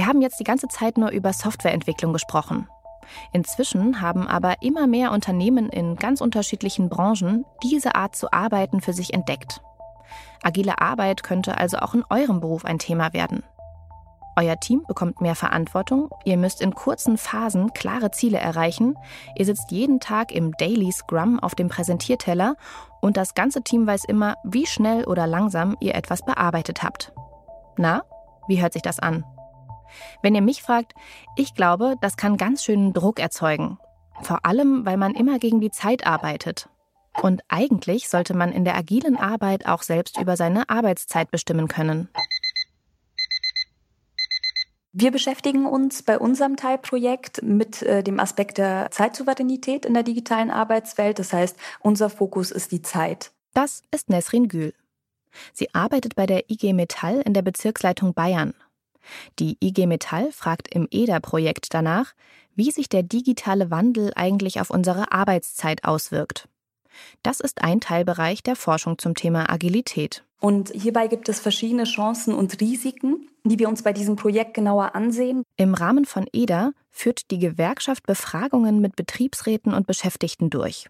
Wir haben jetzt die ganze Zeit nur über Softwareentwicklung gesprochen. Inzwischen haben aber immer mehr Unternehmen in ganz unterschiedlichen Branchen diese Art zu arbeiten für sich entdeckt. Agile Arbeit könnte also auch in eurem Beruf ein Thema werden. Euer Team bekommt mehr Verantwortung, ihr müsst in kurzen Phasen klare Ziele erreichen, ihr sitzt jeden Tag im Daily Scrum auf dem Präsentierteller und das ganze Team weiß immer, wie schnell oder langsam ihr etwas bearbeitet habt. Na, wie hört sich das an? Wenn ihr mich fragt, ich glaube, das kann ganz schönen Druck erzeugen. Vor allem, weil man immer gegen die Zeit arbeitet. Und eigentlich sollte man in der agilen Arbeit auch selbst über seine Arbeitszeit bestimmen können. Wir beschäftigen uns bei unserem Teilprojekt mit äh, dem Aspekt der Zeitsouveränität in der digitalen Arbeitswelt. Das heißt, unser Fokus ist die Zeit. Das ist Nesrin Gül. Sie arbeitet bei der IG Metall in der Bezirksleitung Bayern die IG Metall fragt im EDA-Projekt danach, wie sich der digitale Wandel eigentlich auf unsere Arbeitszeit auswirkt. Das ist ein Teilbereich der Forschung zum Thema Agilität. Und hierbei gibt es verschiedene Chancen und Risiken, die wir uns bei diesem Projekt genauer ansehen. Im Rahmen von EDA führt die Gewerkschaft Befragungen mit Betriebsräten und Beschäftigten durch.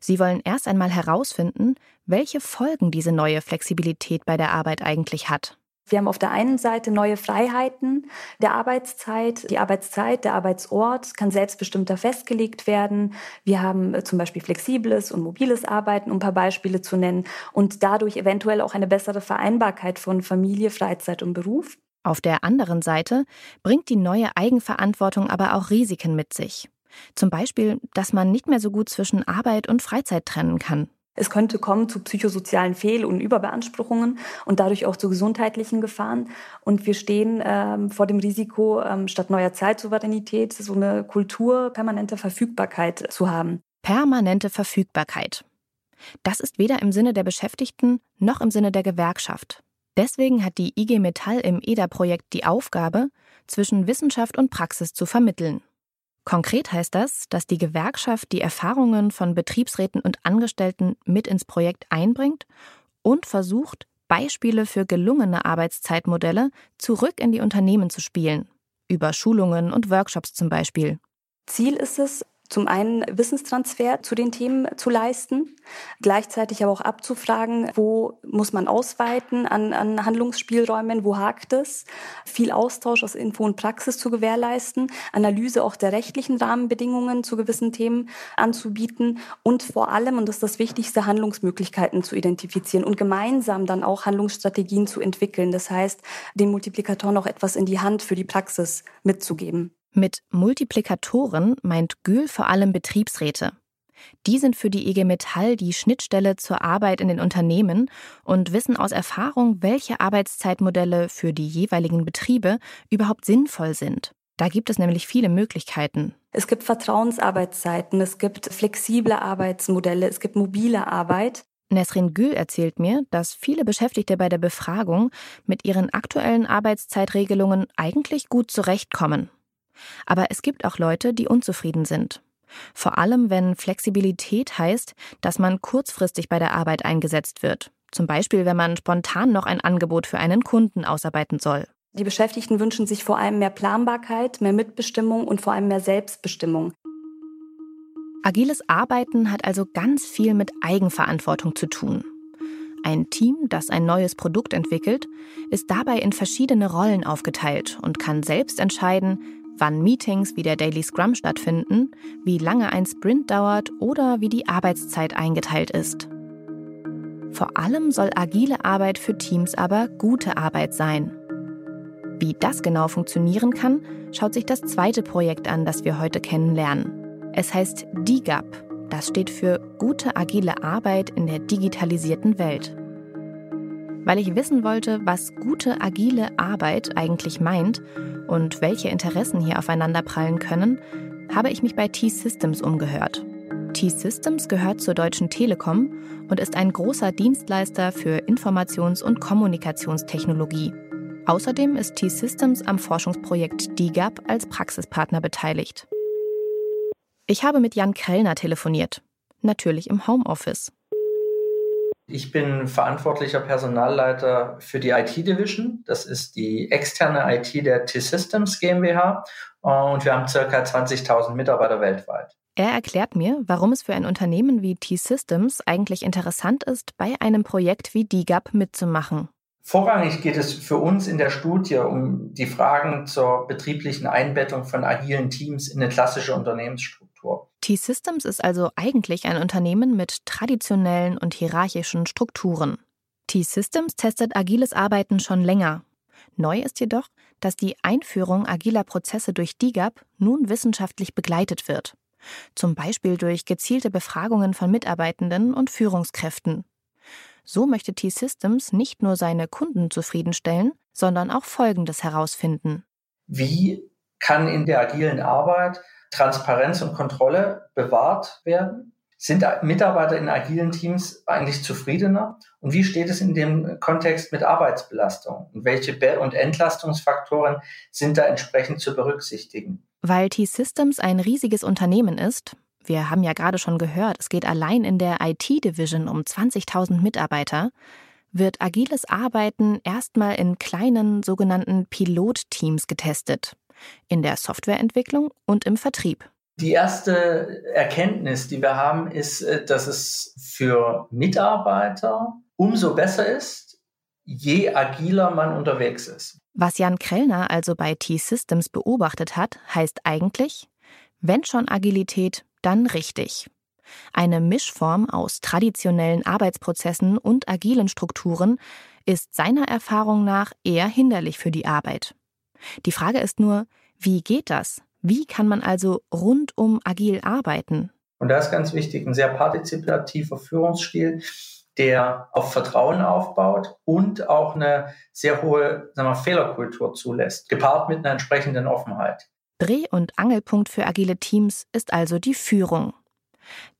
Sie wollen erst einmal herausfinden, welche Folgen diese neue Flexibilität bei der Arbeit eigentlich hat. Wir haben auf der einen Seite neue Freiheiten der Arbeitszeit. Die Arbeitszeit, der Arbeitsort kann selbstbestimmter festgelegt werden. Wir haben äh, zum Beispiel flexibles und mobiles Arbeiten, um ein paar Beispiele zu nennen, und dadurch eventuell auch eine bessere Vereinbarkeit von Familie, Freizeit und Beruf. Auf der anderen Seite bringt die neue Eigenverantwortung aber auch Risiken mit sich. Zum Beispiel, dass man nicht mehr so gut zwischen Arbeit und Freizeit trennen kann. Es könnte kommen zu psychosozialen Fehl- und Überbeanspruchungen und dadurch auch zu gesundheitlichen Gefahren. Und wir stehen ähm, vor dem Risiko, ähm, statt neuer Zeitsouveränität so eine Kultur permanenter Verfügbarkeit zu haben. Permanente Verfügbarkeit. Das ist weder im Sinne der Beschäftigten noch im Sinne der Gewerkschaft. Deswegen hat die IG Metall im EDA-Projekt die Aufgabe, zwischen Wissenschaft und Praxis zu vermitteln. Konkret heißt das, dass die Gewerkschaft die Erfahrungen von Betriebsräten und Angestellten mit ins Projekt einbringt und versucht, Beispiele für gelungene Arbeitszeitmodelle zurück in die Unternehmen zu spielen, über Schulungen und Workshops zum Beispiel. Ziel ist es, zum einen Wissenstransfer zu den Themen zu leisten, gleichzeitig aber auch abzufragen, wo muss man ausweiten an, an Handlungsspielräumen, wo hakt es, viel Austausch aus Info und Praxis zu gewährleisten, Analyse auch der rechtlichen Rahmenbedingungen zu gewissen Themen anzubieten und vor allem, und das ist das Wichtigste, Handlungsmöglichkeiten zu identifizieren und gemeinsam dann auch Handlungsstrategien zu entwickeln. Das heißt, den Multiplikatoren auch etwas in die Hand für die Praxis mitzugeben. Mit Multiplikatoren meint Gül vor allem Betriebsräte. Die sind für die IG Metall die Schnittstelle zur Arbeit in den Unternehmen und wissen aus Erfahrung, welche Arbeitszeitmodelle für die jeweiligen Betriebe überhaupt sinnvoll sind. Da gibt es nämlich viele Möglichkeiten. Es gibt Vertrauensarbeitszeiten, es gibt flexible Arbeitsmodelle, es gibt mobile Arbeit. Nesrin Gül erzählt mir, dass viele Beschäftigte bei der Befragung mit ihren aktuellen Arbeitszeitregelungen eigentlich gut zurechtkommen. Aber es gibt auch Leute, die unzufrieden sind. Vor allem, wenn Flexibilität heißt, dass man kurzfristig bei der Arbeit eingesetzt wird. Zum Beispiel, wenn man spontan noch ein Angebot für einen Kunden ausarbeiten soll. Die Beschäftigten wünschen sich vor allem mehr Planbarkeit, mehr Mitbestimmung und vor allem mehr Selbstbestimmung. Agiles Arbeiten hat also ganz viel mit Eigenverantwortung zu tun. Ein Team, das ein neues Produkt entwickelt, ist dabei in verschiedene Rollen aufgeteilt und kann selbst entscheiden, wann Meetings wie der Daily Scrum stattfinden, wie lange ein Sprint dauert oder wie die Arbeitszeit eingeteilt ist. Vor allem soll agile Arbeit für Teams aber gute Arbeit sein. Wie das genau funktionieren kann, schaut sich das zweite Projekt an, das wir heute kennenlernen. Es heißt DIGAP. Das steht für gute agile Arbeit in der digitalisierten Welt. Weil ich wissen wollte, was gute agile Arbeit eigentlich meint und welche Interessen hier aufeinanderprallen können, habe ich mich bei T-Systems umgehört. T-Systems gehört zur Deutschen Telekom und ist ein großer Dienstleister für Informations- und Kommunikationstechnologie. Außerdem ist T-Systems am Forschungsprojekt DIGAP als Praxispartner beteiligt. Ich habe mit Jan Krellner telefoniert, natürlich im Homeoffice. Ich bin verantwortlicher Personalleiter für die IT-Division. Das ist die externe IT der T-Systems GmbH. Und wir haben circa 20.000 Mitarbeiter weltweit. Er erklärt mir, warum es für ein Unternehmen wie T-Systems eigentlich interessant ist, bei einem Projekt wie DIGAP mitzumachen. Vorrangig geht es für uns in der Studie um die Fragen zur betrieblichen Einbettung von agilen Teams in eine klassische Unternehmensstruktur. T-Systems ist also eigentlich ein Unternehmen mit traditionellen und hierarchischen Strukturen. T-Systems testet agiles Arbeiten schon länger. Neu ist jedoch, dass die Einführung agiler Prozesse durch DIGAP nun wissenschaftlich begleitet wird. Zum Beispiel durch gezielte Befragungen von Mitarbeitenden und Führungskräften. So möchte T-Systems nicht nur seine Kunden zufriedenstellen, sondern auch Folgendes herausfinden. Wie kann in der agilen Arbeit Transparenz und Kontrolle bewahrt werden? Sind Mitarbeiter in agilen Teams eigentlich zufriedener? Und wie steht es in dem Kontext mit Arbeitsbelastung? Und welche Be und Entlastungsfaktoren sind da entsprechend zu berücksichtigen? Weil T-Systems ein riesiges Unternehmen ist, wir haben ja gerade schon gehört, es geht allein in der IT-Division um 20.000 Mitarbeiter, wird agiles Arbeiten erstmal in kleinen sogenannten Pilotteams getestet, in der Softwareentwicklung und im Vertrieb. Die erste Erkenntnis, die wir haben, ist, äh, dass es für Mitarbeiter umso besser ist, je agiler man unterwegs ist. Was Jan Krellner also bei T-Systems beobachtet hat, heißt eigentlich, wenn schon Agilität, dann richtig. Eine Mischform aus traditionellen Arbeitsprozessen und agilen Strukturen ist seiner Erfahrung nach eher hinderlich für die Arbeit. Die Frage ist nur, wie geht das? Wie kann man also rundum agil arbeiten? Und da ist ganz wichtig ein sehr partizipativer Führungsstil, der auf Vertrauen aufbaut und auch eine sehr hohe wir, Fehlerkultur zulässt, gepaart mit einer entsprechenden Offenheit. Dreh- und Angelpunkt für agile Teams ist also die Führung.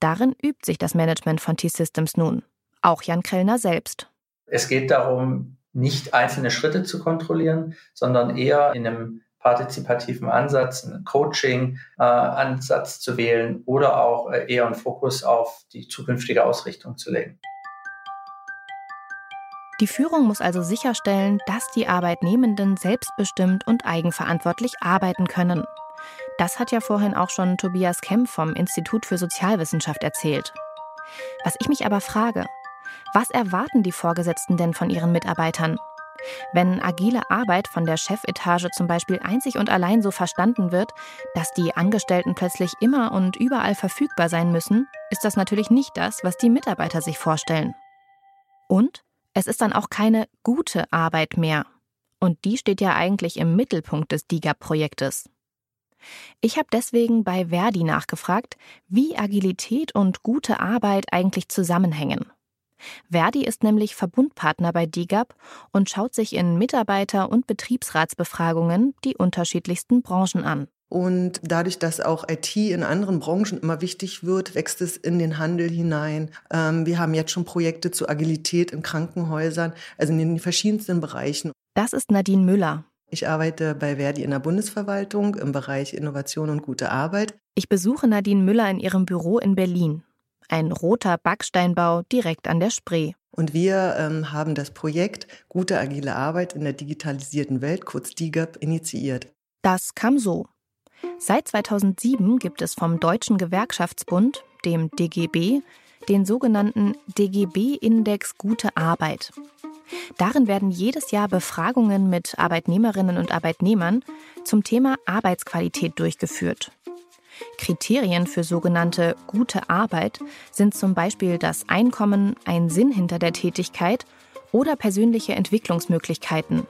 Darin übt sich das Management von T-Systems nun. Auch Jan Krellner selbst. Es geht darum, nicht einzelne Schritte zu kontrollieren, sondern eher in einem partizipativen Ansatz, einen Coaching-Ansatz äh, zu wählen oder auch äh, eher einen Fokus auf die zukünftige Ausrichtung zu legen. Die Führung muss also sicherstellen, dass die Arbeitnehmenden selbstbestimmt und eigenverantwortlich arbeiten können. Das hat ja vorhin auch schon Tobias Kemp vom Institut für Sozialwissenschaft erzählt. Was ich mich aber frage, was erwarten die Vorgesetzten denn von ihren Mitarbeitern? Wenn agile Arbeit von der Chefetage zum Beispiel einzig und allein so verstanden wird, dass die Angestellten plötzlich immer und überall verfügbar sein müssen, ist das natürlich nicht das, was die Mitarbeiter sich vorstellen. Und es ist dann auch keine gute Arbeit mehr. Und die steht ja eigentlich im Mittelpunkt des DIGA-Projektes. Ich habe deswegen bei Verdi nachgefragt, wie Agilität und gute Arbeit eigentlich zusammenhängen. Verdi ist nämlich Verbundpartner bei DIGAP und schaut sich in Mitarbeiter- und Betriebsratsbefragungen die unterschiedlichsten Branchen an. Und dadurch, dass auch IT in anderen Branchen immer wichtig wird, wächst es in den Handel hinein. Ähm, wir haben jetzt schon Projekte zur Agilität in Krankenhäusern, also in den verschiedensten Bereichen. Das ist Nadine Müller. Ich arbeite bei Verdi in der Bundesverwaltung im Bereich Innovation und gute Arbeit. Ich besuche Nadine Müller in ihrem Büro in Berlin. Ein roter Backsteinbau direkt an der Spree. Und wir ähm, haben das Projekt Gute agile Arbeit in der digitalisierten Welt, kurz DIGAP, initiiert. Das kam so. Seit 2007 gibt es vom Deutschen Gewerkschaftsbund, dem DGB, den sogenannten DGB-Index Gute Arbeit. Darin werden jedes Jahr Befragungen mit Arbeitnehmerinnen und Arbeitnehmern zum Thema Arbeitsqualität durchgeführt. Kriterien für sogenannte gute Arbeit sind zum Beispiel das Einkommen, ein Sinn hinter der Tätigkeit oder persönliche Entwicklungsmöglichkeiten.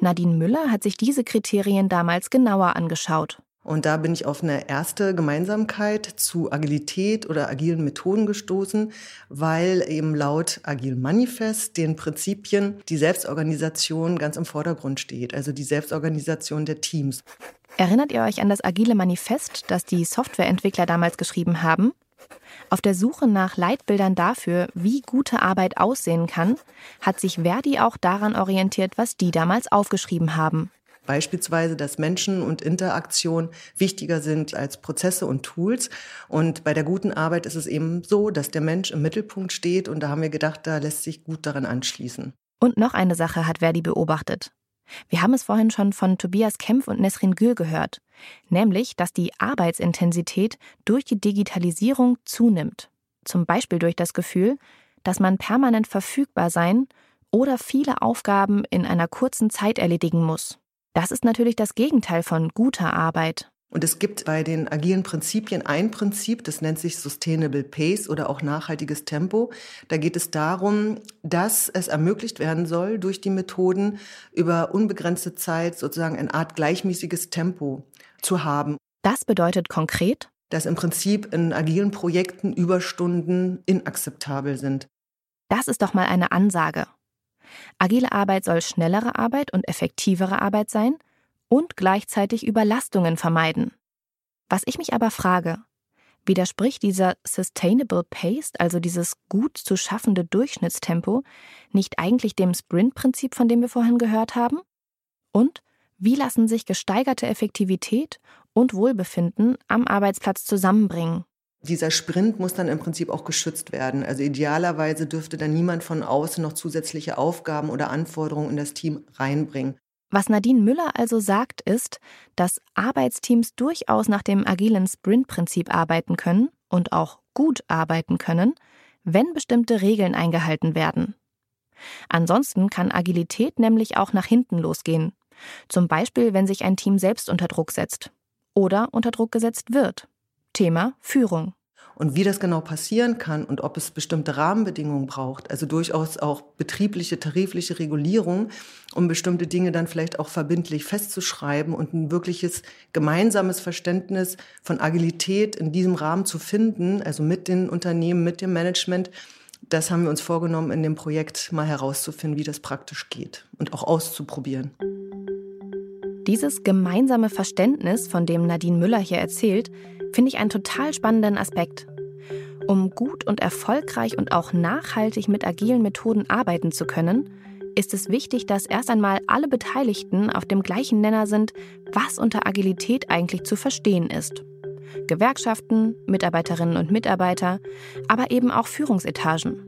Nadine Müller hat sich diese Kriterien damals genauer angeschaut. Und da bin ich auf eine erste Gemeinsamkeit zu Agilität oder agilen Methoden gestoßen, weil eben laut Agil Manifest den Prinzipien die Selbstorganisation ganz im Vordergrund steht, also die Selbstorganisation der Teams. Erinnert ihr euch an das agile Manifest, das die Softwareentwickler damals geschrieben haben? Auf der Suche nach Leitbildern dafür, wie gute Arbeit aussehen kann, hat sich Verdi auch daran orientiert, was die damals aufgeschrieben haben. Beispielsweise, dass Menschen und Interaktion wichtiger sind als Prozesse und Tools. Und bei der guten Arbeit ist es eben so, dass der Mensch im Mittelpunkt steht. Und da haben wir gedacht, da lässt sich gut daran anschließen. Und noch eine Sache hat Verdi beobachtet. Wir haben es vorhin schon von Tobias Kempf und Nesrin Gül gehört, nämlich, dass die Arbeitsintensität durch die Digitalisierung zunimmt. Zum Beispiel durch das Gefühl, dass man permanent verfügbar sein oder viele Aufgaben in einer kurzen Zeit erledigen muss. Das ist natürlich das Gegenteil von guter Arbeit. Und es gibt bei den agilen Prinzipien ein Prinzip, das nennt sich Sustainable Pace oder auch nachhaltiges Tempo. Da geht es darum, dass es ermöglicht werden soll, durch die Methoden über unbegrenzte Zeit sozusagen eine Art gleichmäßiges Tempo zu haben. Das bedeutet konkret, dass im Prinzip in agilen Projekten Überstunden inakzeptabel sind. Das ist doch mal eine Ansage. Agile Arbeit soll schnellere Arbeit und effektivere Arbeit sein und gleichzeitig Überlastungen vermeiden. Was ich mich aber frage, widerspricht dieser Sustainable Pace, also dieses gut zu schaffende Durchschnittstempo, nicht eigentlich dem Sprint-Prinzip, von dem wir vorhin gehört haben? Und wie lassen sich gesteigerte Effektivität und Wohlbefinden am Arbeitsplatz zusammenbringen? Dieser Sprint muss dann im Prinzip auch geschützt werden. Also idealerweise dürfte dann niemand von außen noch zusätzliche Aufgaben oder Anforderungen in das Team reinbringen. Was Nadine Müller also sagt, ist, dass Arbeitsteams durchaus nach dem agilen Sprint-Prinzip arbeiten können und auch gut arbeiten können, wenn bestimmte Regeln eingehalten werden. Ansonsten kann Agilität nämlich auch nach hinten losgehen. Zum Beispiel, wenn sich ein Team selbst unter Druck setzt oder unter Druck gesetzt wird. Thema Führung. Und wie das genau passieren kann und ob es bestimmte Rahmenbedingungen braucht, also durchaus auch betriebliche, tarifliche Regulierung, um bestimmte Dinge dann vielleicht auch verbindlich festzuschreiben und ein wirkliches gemeinsames Verständnis von Agilität in diesem Rahmen zu finden, also mit den Unternehmen, mit dem Management, das haben wir uns vorgenommen, in dem Projekt mal herauszufinden, wie das praktisch geht und auch auszuprobieren. Dieses gemeinsame Verständnis, von dem Nadine Müller hier erzählt, finde ich einen total spannenden Aspekt. Um gut und erfolgreich und auch nachhaltig mit agilen Methoden arbeiten zu können, ist es wichtig, dass erst einmal alle Beteiligten auf dem gleichen Nenner sind, was unter Agilität eigentlich zu verstehen ist. Gewerkschaften, Mitarbeiterinnen und Mitarbeiter, aber eben auch Führungsetagen.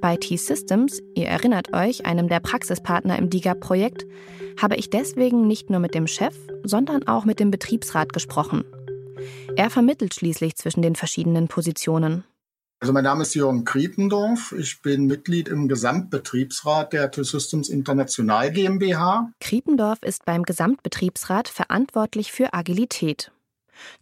Bei T-Systems, ihr erinnert euch, einem der Praxispartner im DIGA-Projekt, habe ich deswegen nicht nur mit dem Chef, sondern auch mit dem Betriebsrat gesprochen. Er vermittelt schließlich zwischen den verschiedenen Positionen. Also mein Name ist Jürgen Kriependorf. Ich bin Mitglied im Gesamtbetriebsrat der T-Systems International GmbH. Kriependorf ist beim Gesamtbetriebsrat verantwortlich für Agilität.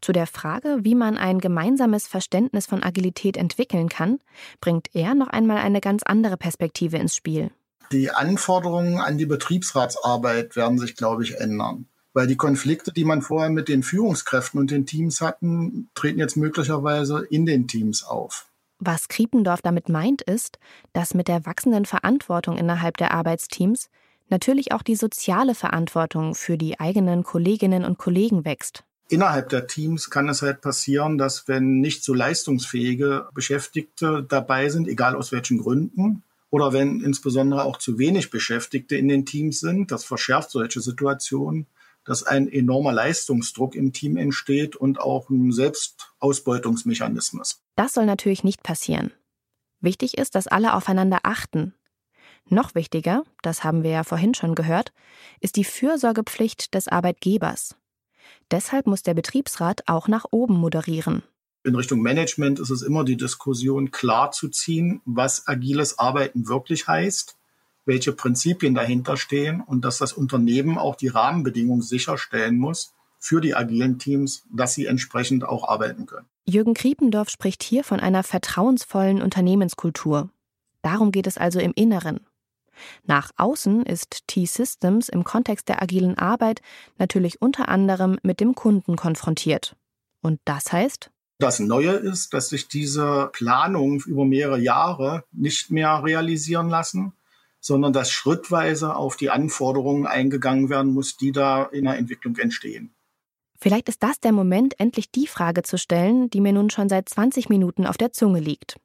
Zu der Frage, wie man ein gemeinsames Verständnis von Agilität entwickeln kann, bringt er noch einmal eine ganz andere Perspektive ins Spiel. Die Anforderungen an die Betriebsratsarbeit werden sich, glaube ich, ändern. Weil die Konflikte, die man vorher mit den Führungskräften und den Teams hatten, treten jetzt möglicherweise in den Teams auf. Was Kriependorf damit meint, ist, dass mit der wachsenden Verantwortung innerhalb der Arbeitsteams natürlich auch die soziale Verantwortung für die eigenen Kolleginnen und Kollegen wächst. Innerhalb der Teams kann es halt passieren, dass wenn nicht so leistungsfähige Beschäftigte dabei sind, egal aus welchen Gründen, oder wenn insbesondere auch zu wenig Beschäftigte in den Teams sind, das verschärft solche Situationen, dass ein enormer Leistungsdruck im Team entsteht und auch ein Selbstausbeutungsmechanismus. Das soll natürlich nicht passieren. Wichtig ist, dass alle aufeinander achten. Noch wichtiger, das haben wir ja vorhin schon gehört, ist die Fürsorgepflicht des Arbeitgebers. Deshalb muss der Betriebsrat auch nach oben moderieren. In Richtung Management ist es immer die Diskussion klar zu ziehen, was agiles Arbeiten wirklich heißt welche Prinzipien dahinter stehen und dass das Unternehmen auch die Rahmenbedingungen sicherstellen muss für die agilen Teams, dass sie entsprechend auch arbeiten können. Jürgen Kriependorf spricht hier von einer vertrauensvollen Unternehmenskultur. Darum geht es also im Inneren. Nach außen ist T-Systems im Kontext der agilen Arbeit natürlich unter anderem mit dem Kunden konfrontiert. Und das heißt? Das Neue ist, dass sich diese Planungen über mehrere Jahre nicht mehr realisieren lassen, sondern dass schrittweise auf die Anforderungen eingegangen werden muss, die da in der Entwicklung entstehen. Vielleicht ist das der Moment, endlich die Frage zu stellen, die mir nun schon seit 20 Minuten auf der Zunge liegt.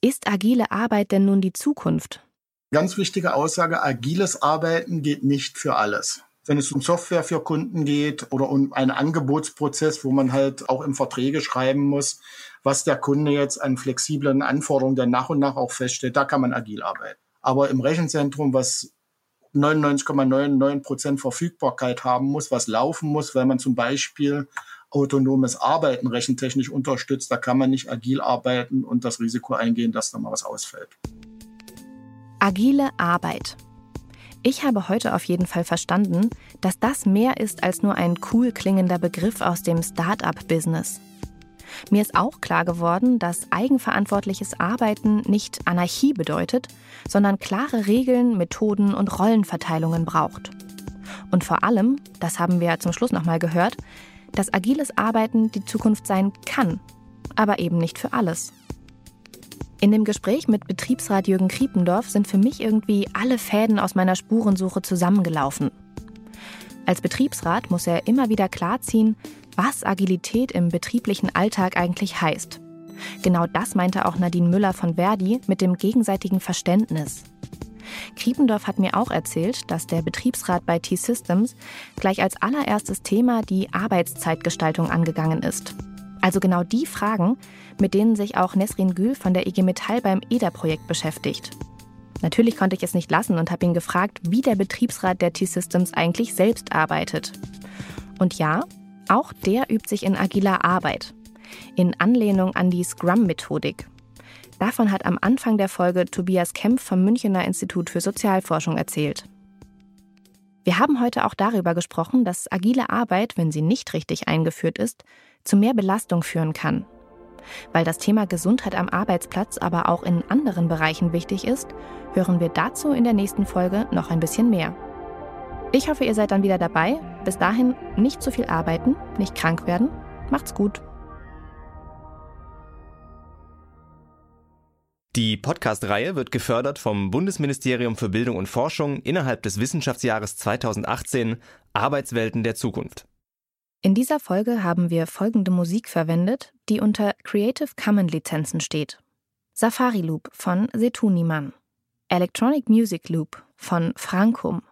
Ist agile Arbeit denn nun die Zukunft? Ganz wichtige Aussage, agiles Arbeiten geht nicht für alles. Wenn es um Software für Kunden geht oder um einen Angebotsprozess, wo man halt auch im Verträge schreiben muss, was der Kunde jetzt an flexiblen Anforderungen dann nach und nach auch feststellt, da kann man agil arbeiten. Aber im Rechenzentrum, was 99,99 Prozent Verfügbarkeit haben muss, was laufen muss, weil man zum Beispiel autonomes Arbeiten rechentechnisch unterstützt, da kann man nicht agil arbeiten und das Risiko eingehen, dass da mal was ausfällt. Agile Arbeit. Ich habe heute auf jeden Fall verstanden, dass das mehr ist als nur ein cool klingender Begriff aus dem Start-up-Business. Mir ist auch klar geworden, dass eigenverantwortliches Arbeiten nicht Anarchie bedeutet, sondern klare Regeln, Methoden und Rollenverteilungen braucht. Und vor allem, das haben wir zum Schluss nochmal gehört, dass agiles Arbeiten die Zukunft sein kann, aber eben nicht für alles. In dem Gespräch mit Betriebsrat Jürgen Kriependorf sind für mich irgendwie alle Fäden aus meiner Spurensuche zusammengelaufen. Als Betriebsrat muss er immer wieder klarziehen, was Agilität im betrieblichen Alltag eigentlich heißt. Genau das meinte auch Nadine Müller von Verdi mit dem gegenseitigen Verständnis. Kriependorf hat mir auch erzählt, dass der Betriebsrat bei T-Systems gleich als allererstes Thema die Arbeitszeitgestaltung angegangen ist. Also genau die Fragen, mit denen sich auch Nesrin Gül von der IG Metall beim EDA-Projekt beschäftigt. Natürlich konnte ich es nicht lassen und habe ihn gefragt, wie der Betriebsrat der T-Systems eigentlich selbst arbeitet. Und ja, auch der übt sich in agiler Arbeit, in Anlehnung an die Scrum-Methodik. Davon hat am Anfang der Folge Tobias Kempf vom Münchener Institut für Sozialforschung erzählt. Wir haben heute auch darüber gesprochen, dass agile Arbeit, wenn sie nicht richtig eingeführt ist, zu mehr Belastung führen kann. Weil das Thema Gesundheit am Arbeitsplatz aber auch in anderen Bereichen wichtig ist, hören wir dazu in der nächsten Folge noch ein bisschen mehr. Ich hoffe, ihr seid dann wieder dabei. Bis dahin nicht zu viel arbeiten, nicht krank werden. Macht's gut. Die Podcast-Reihe wird gefördert vom Bundesministerium für Bildung und Forschung innerhalb des Wissenschaftsjahres 2018 Arbeitswelten der Zukunft. In dieser Folge haben wir folgende Musik verwendet, die unter Creative Commons Lizenzen steht. Safari Loop von Setuniman, Electronic Music Loop von Frankum,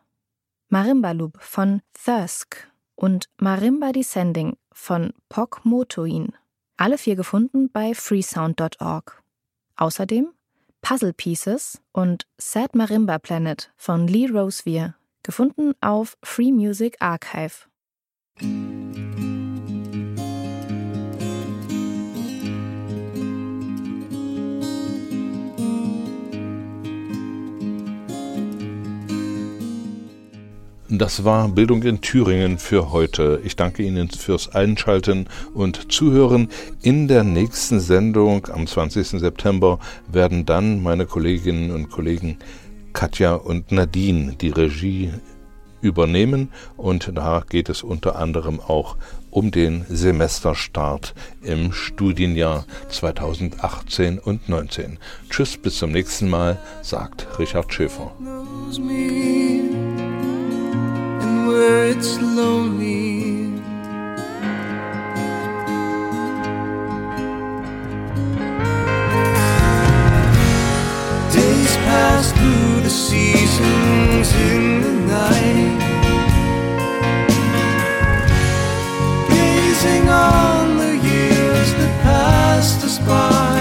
Marimba Loop von Thirsk und Marimba Descending von Pok Motoin. Alle vier gefunden bei freesound.org. Außerdem Puzzle Pieces und Sad Marimba Planet von Lee Rosevear, gefunden auf Free Music Archive. Das war Bildung in Thüringen für heute. Ich danke Ihnen fürs Einschalten und Zuhören. In der nächsten Sendung am 20. September werden dann meine Kolleginnen und Kollegen Katja und Nadine die Regie übernehmen und da geht es unter anderem auch um den Semesterstart im Studienjahr 2018 und 19. Tschüss, bis zum nächsten Mal, sagt Richard Schäfer. Where it's lonely. Days pass through the seasons in the night, gazing on the years that passed us by.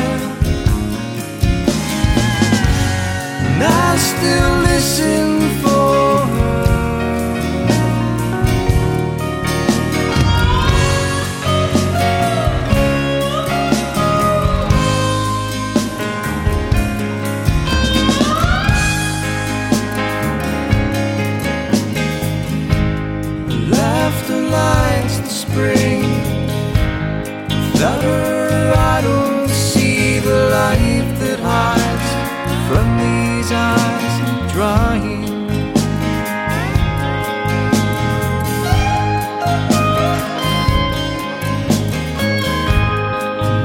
And I still listen for Her, I don't see the life that hides from these eyes drying.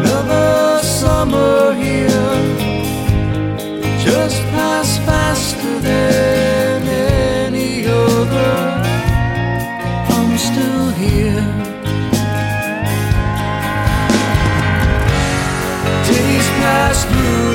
Another summer here just passed faster You.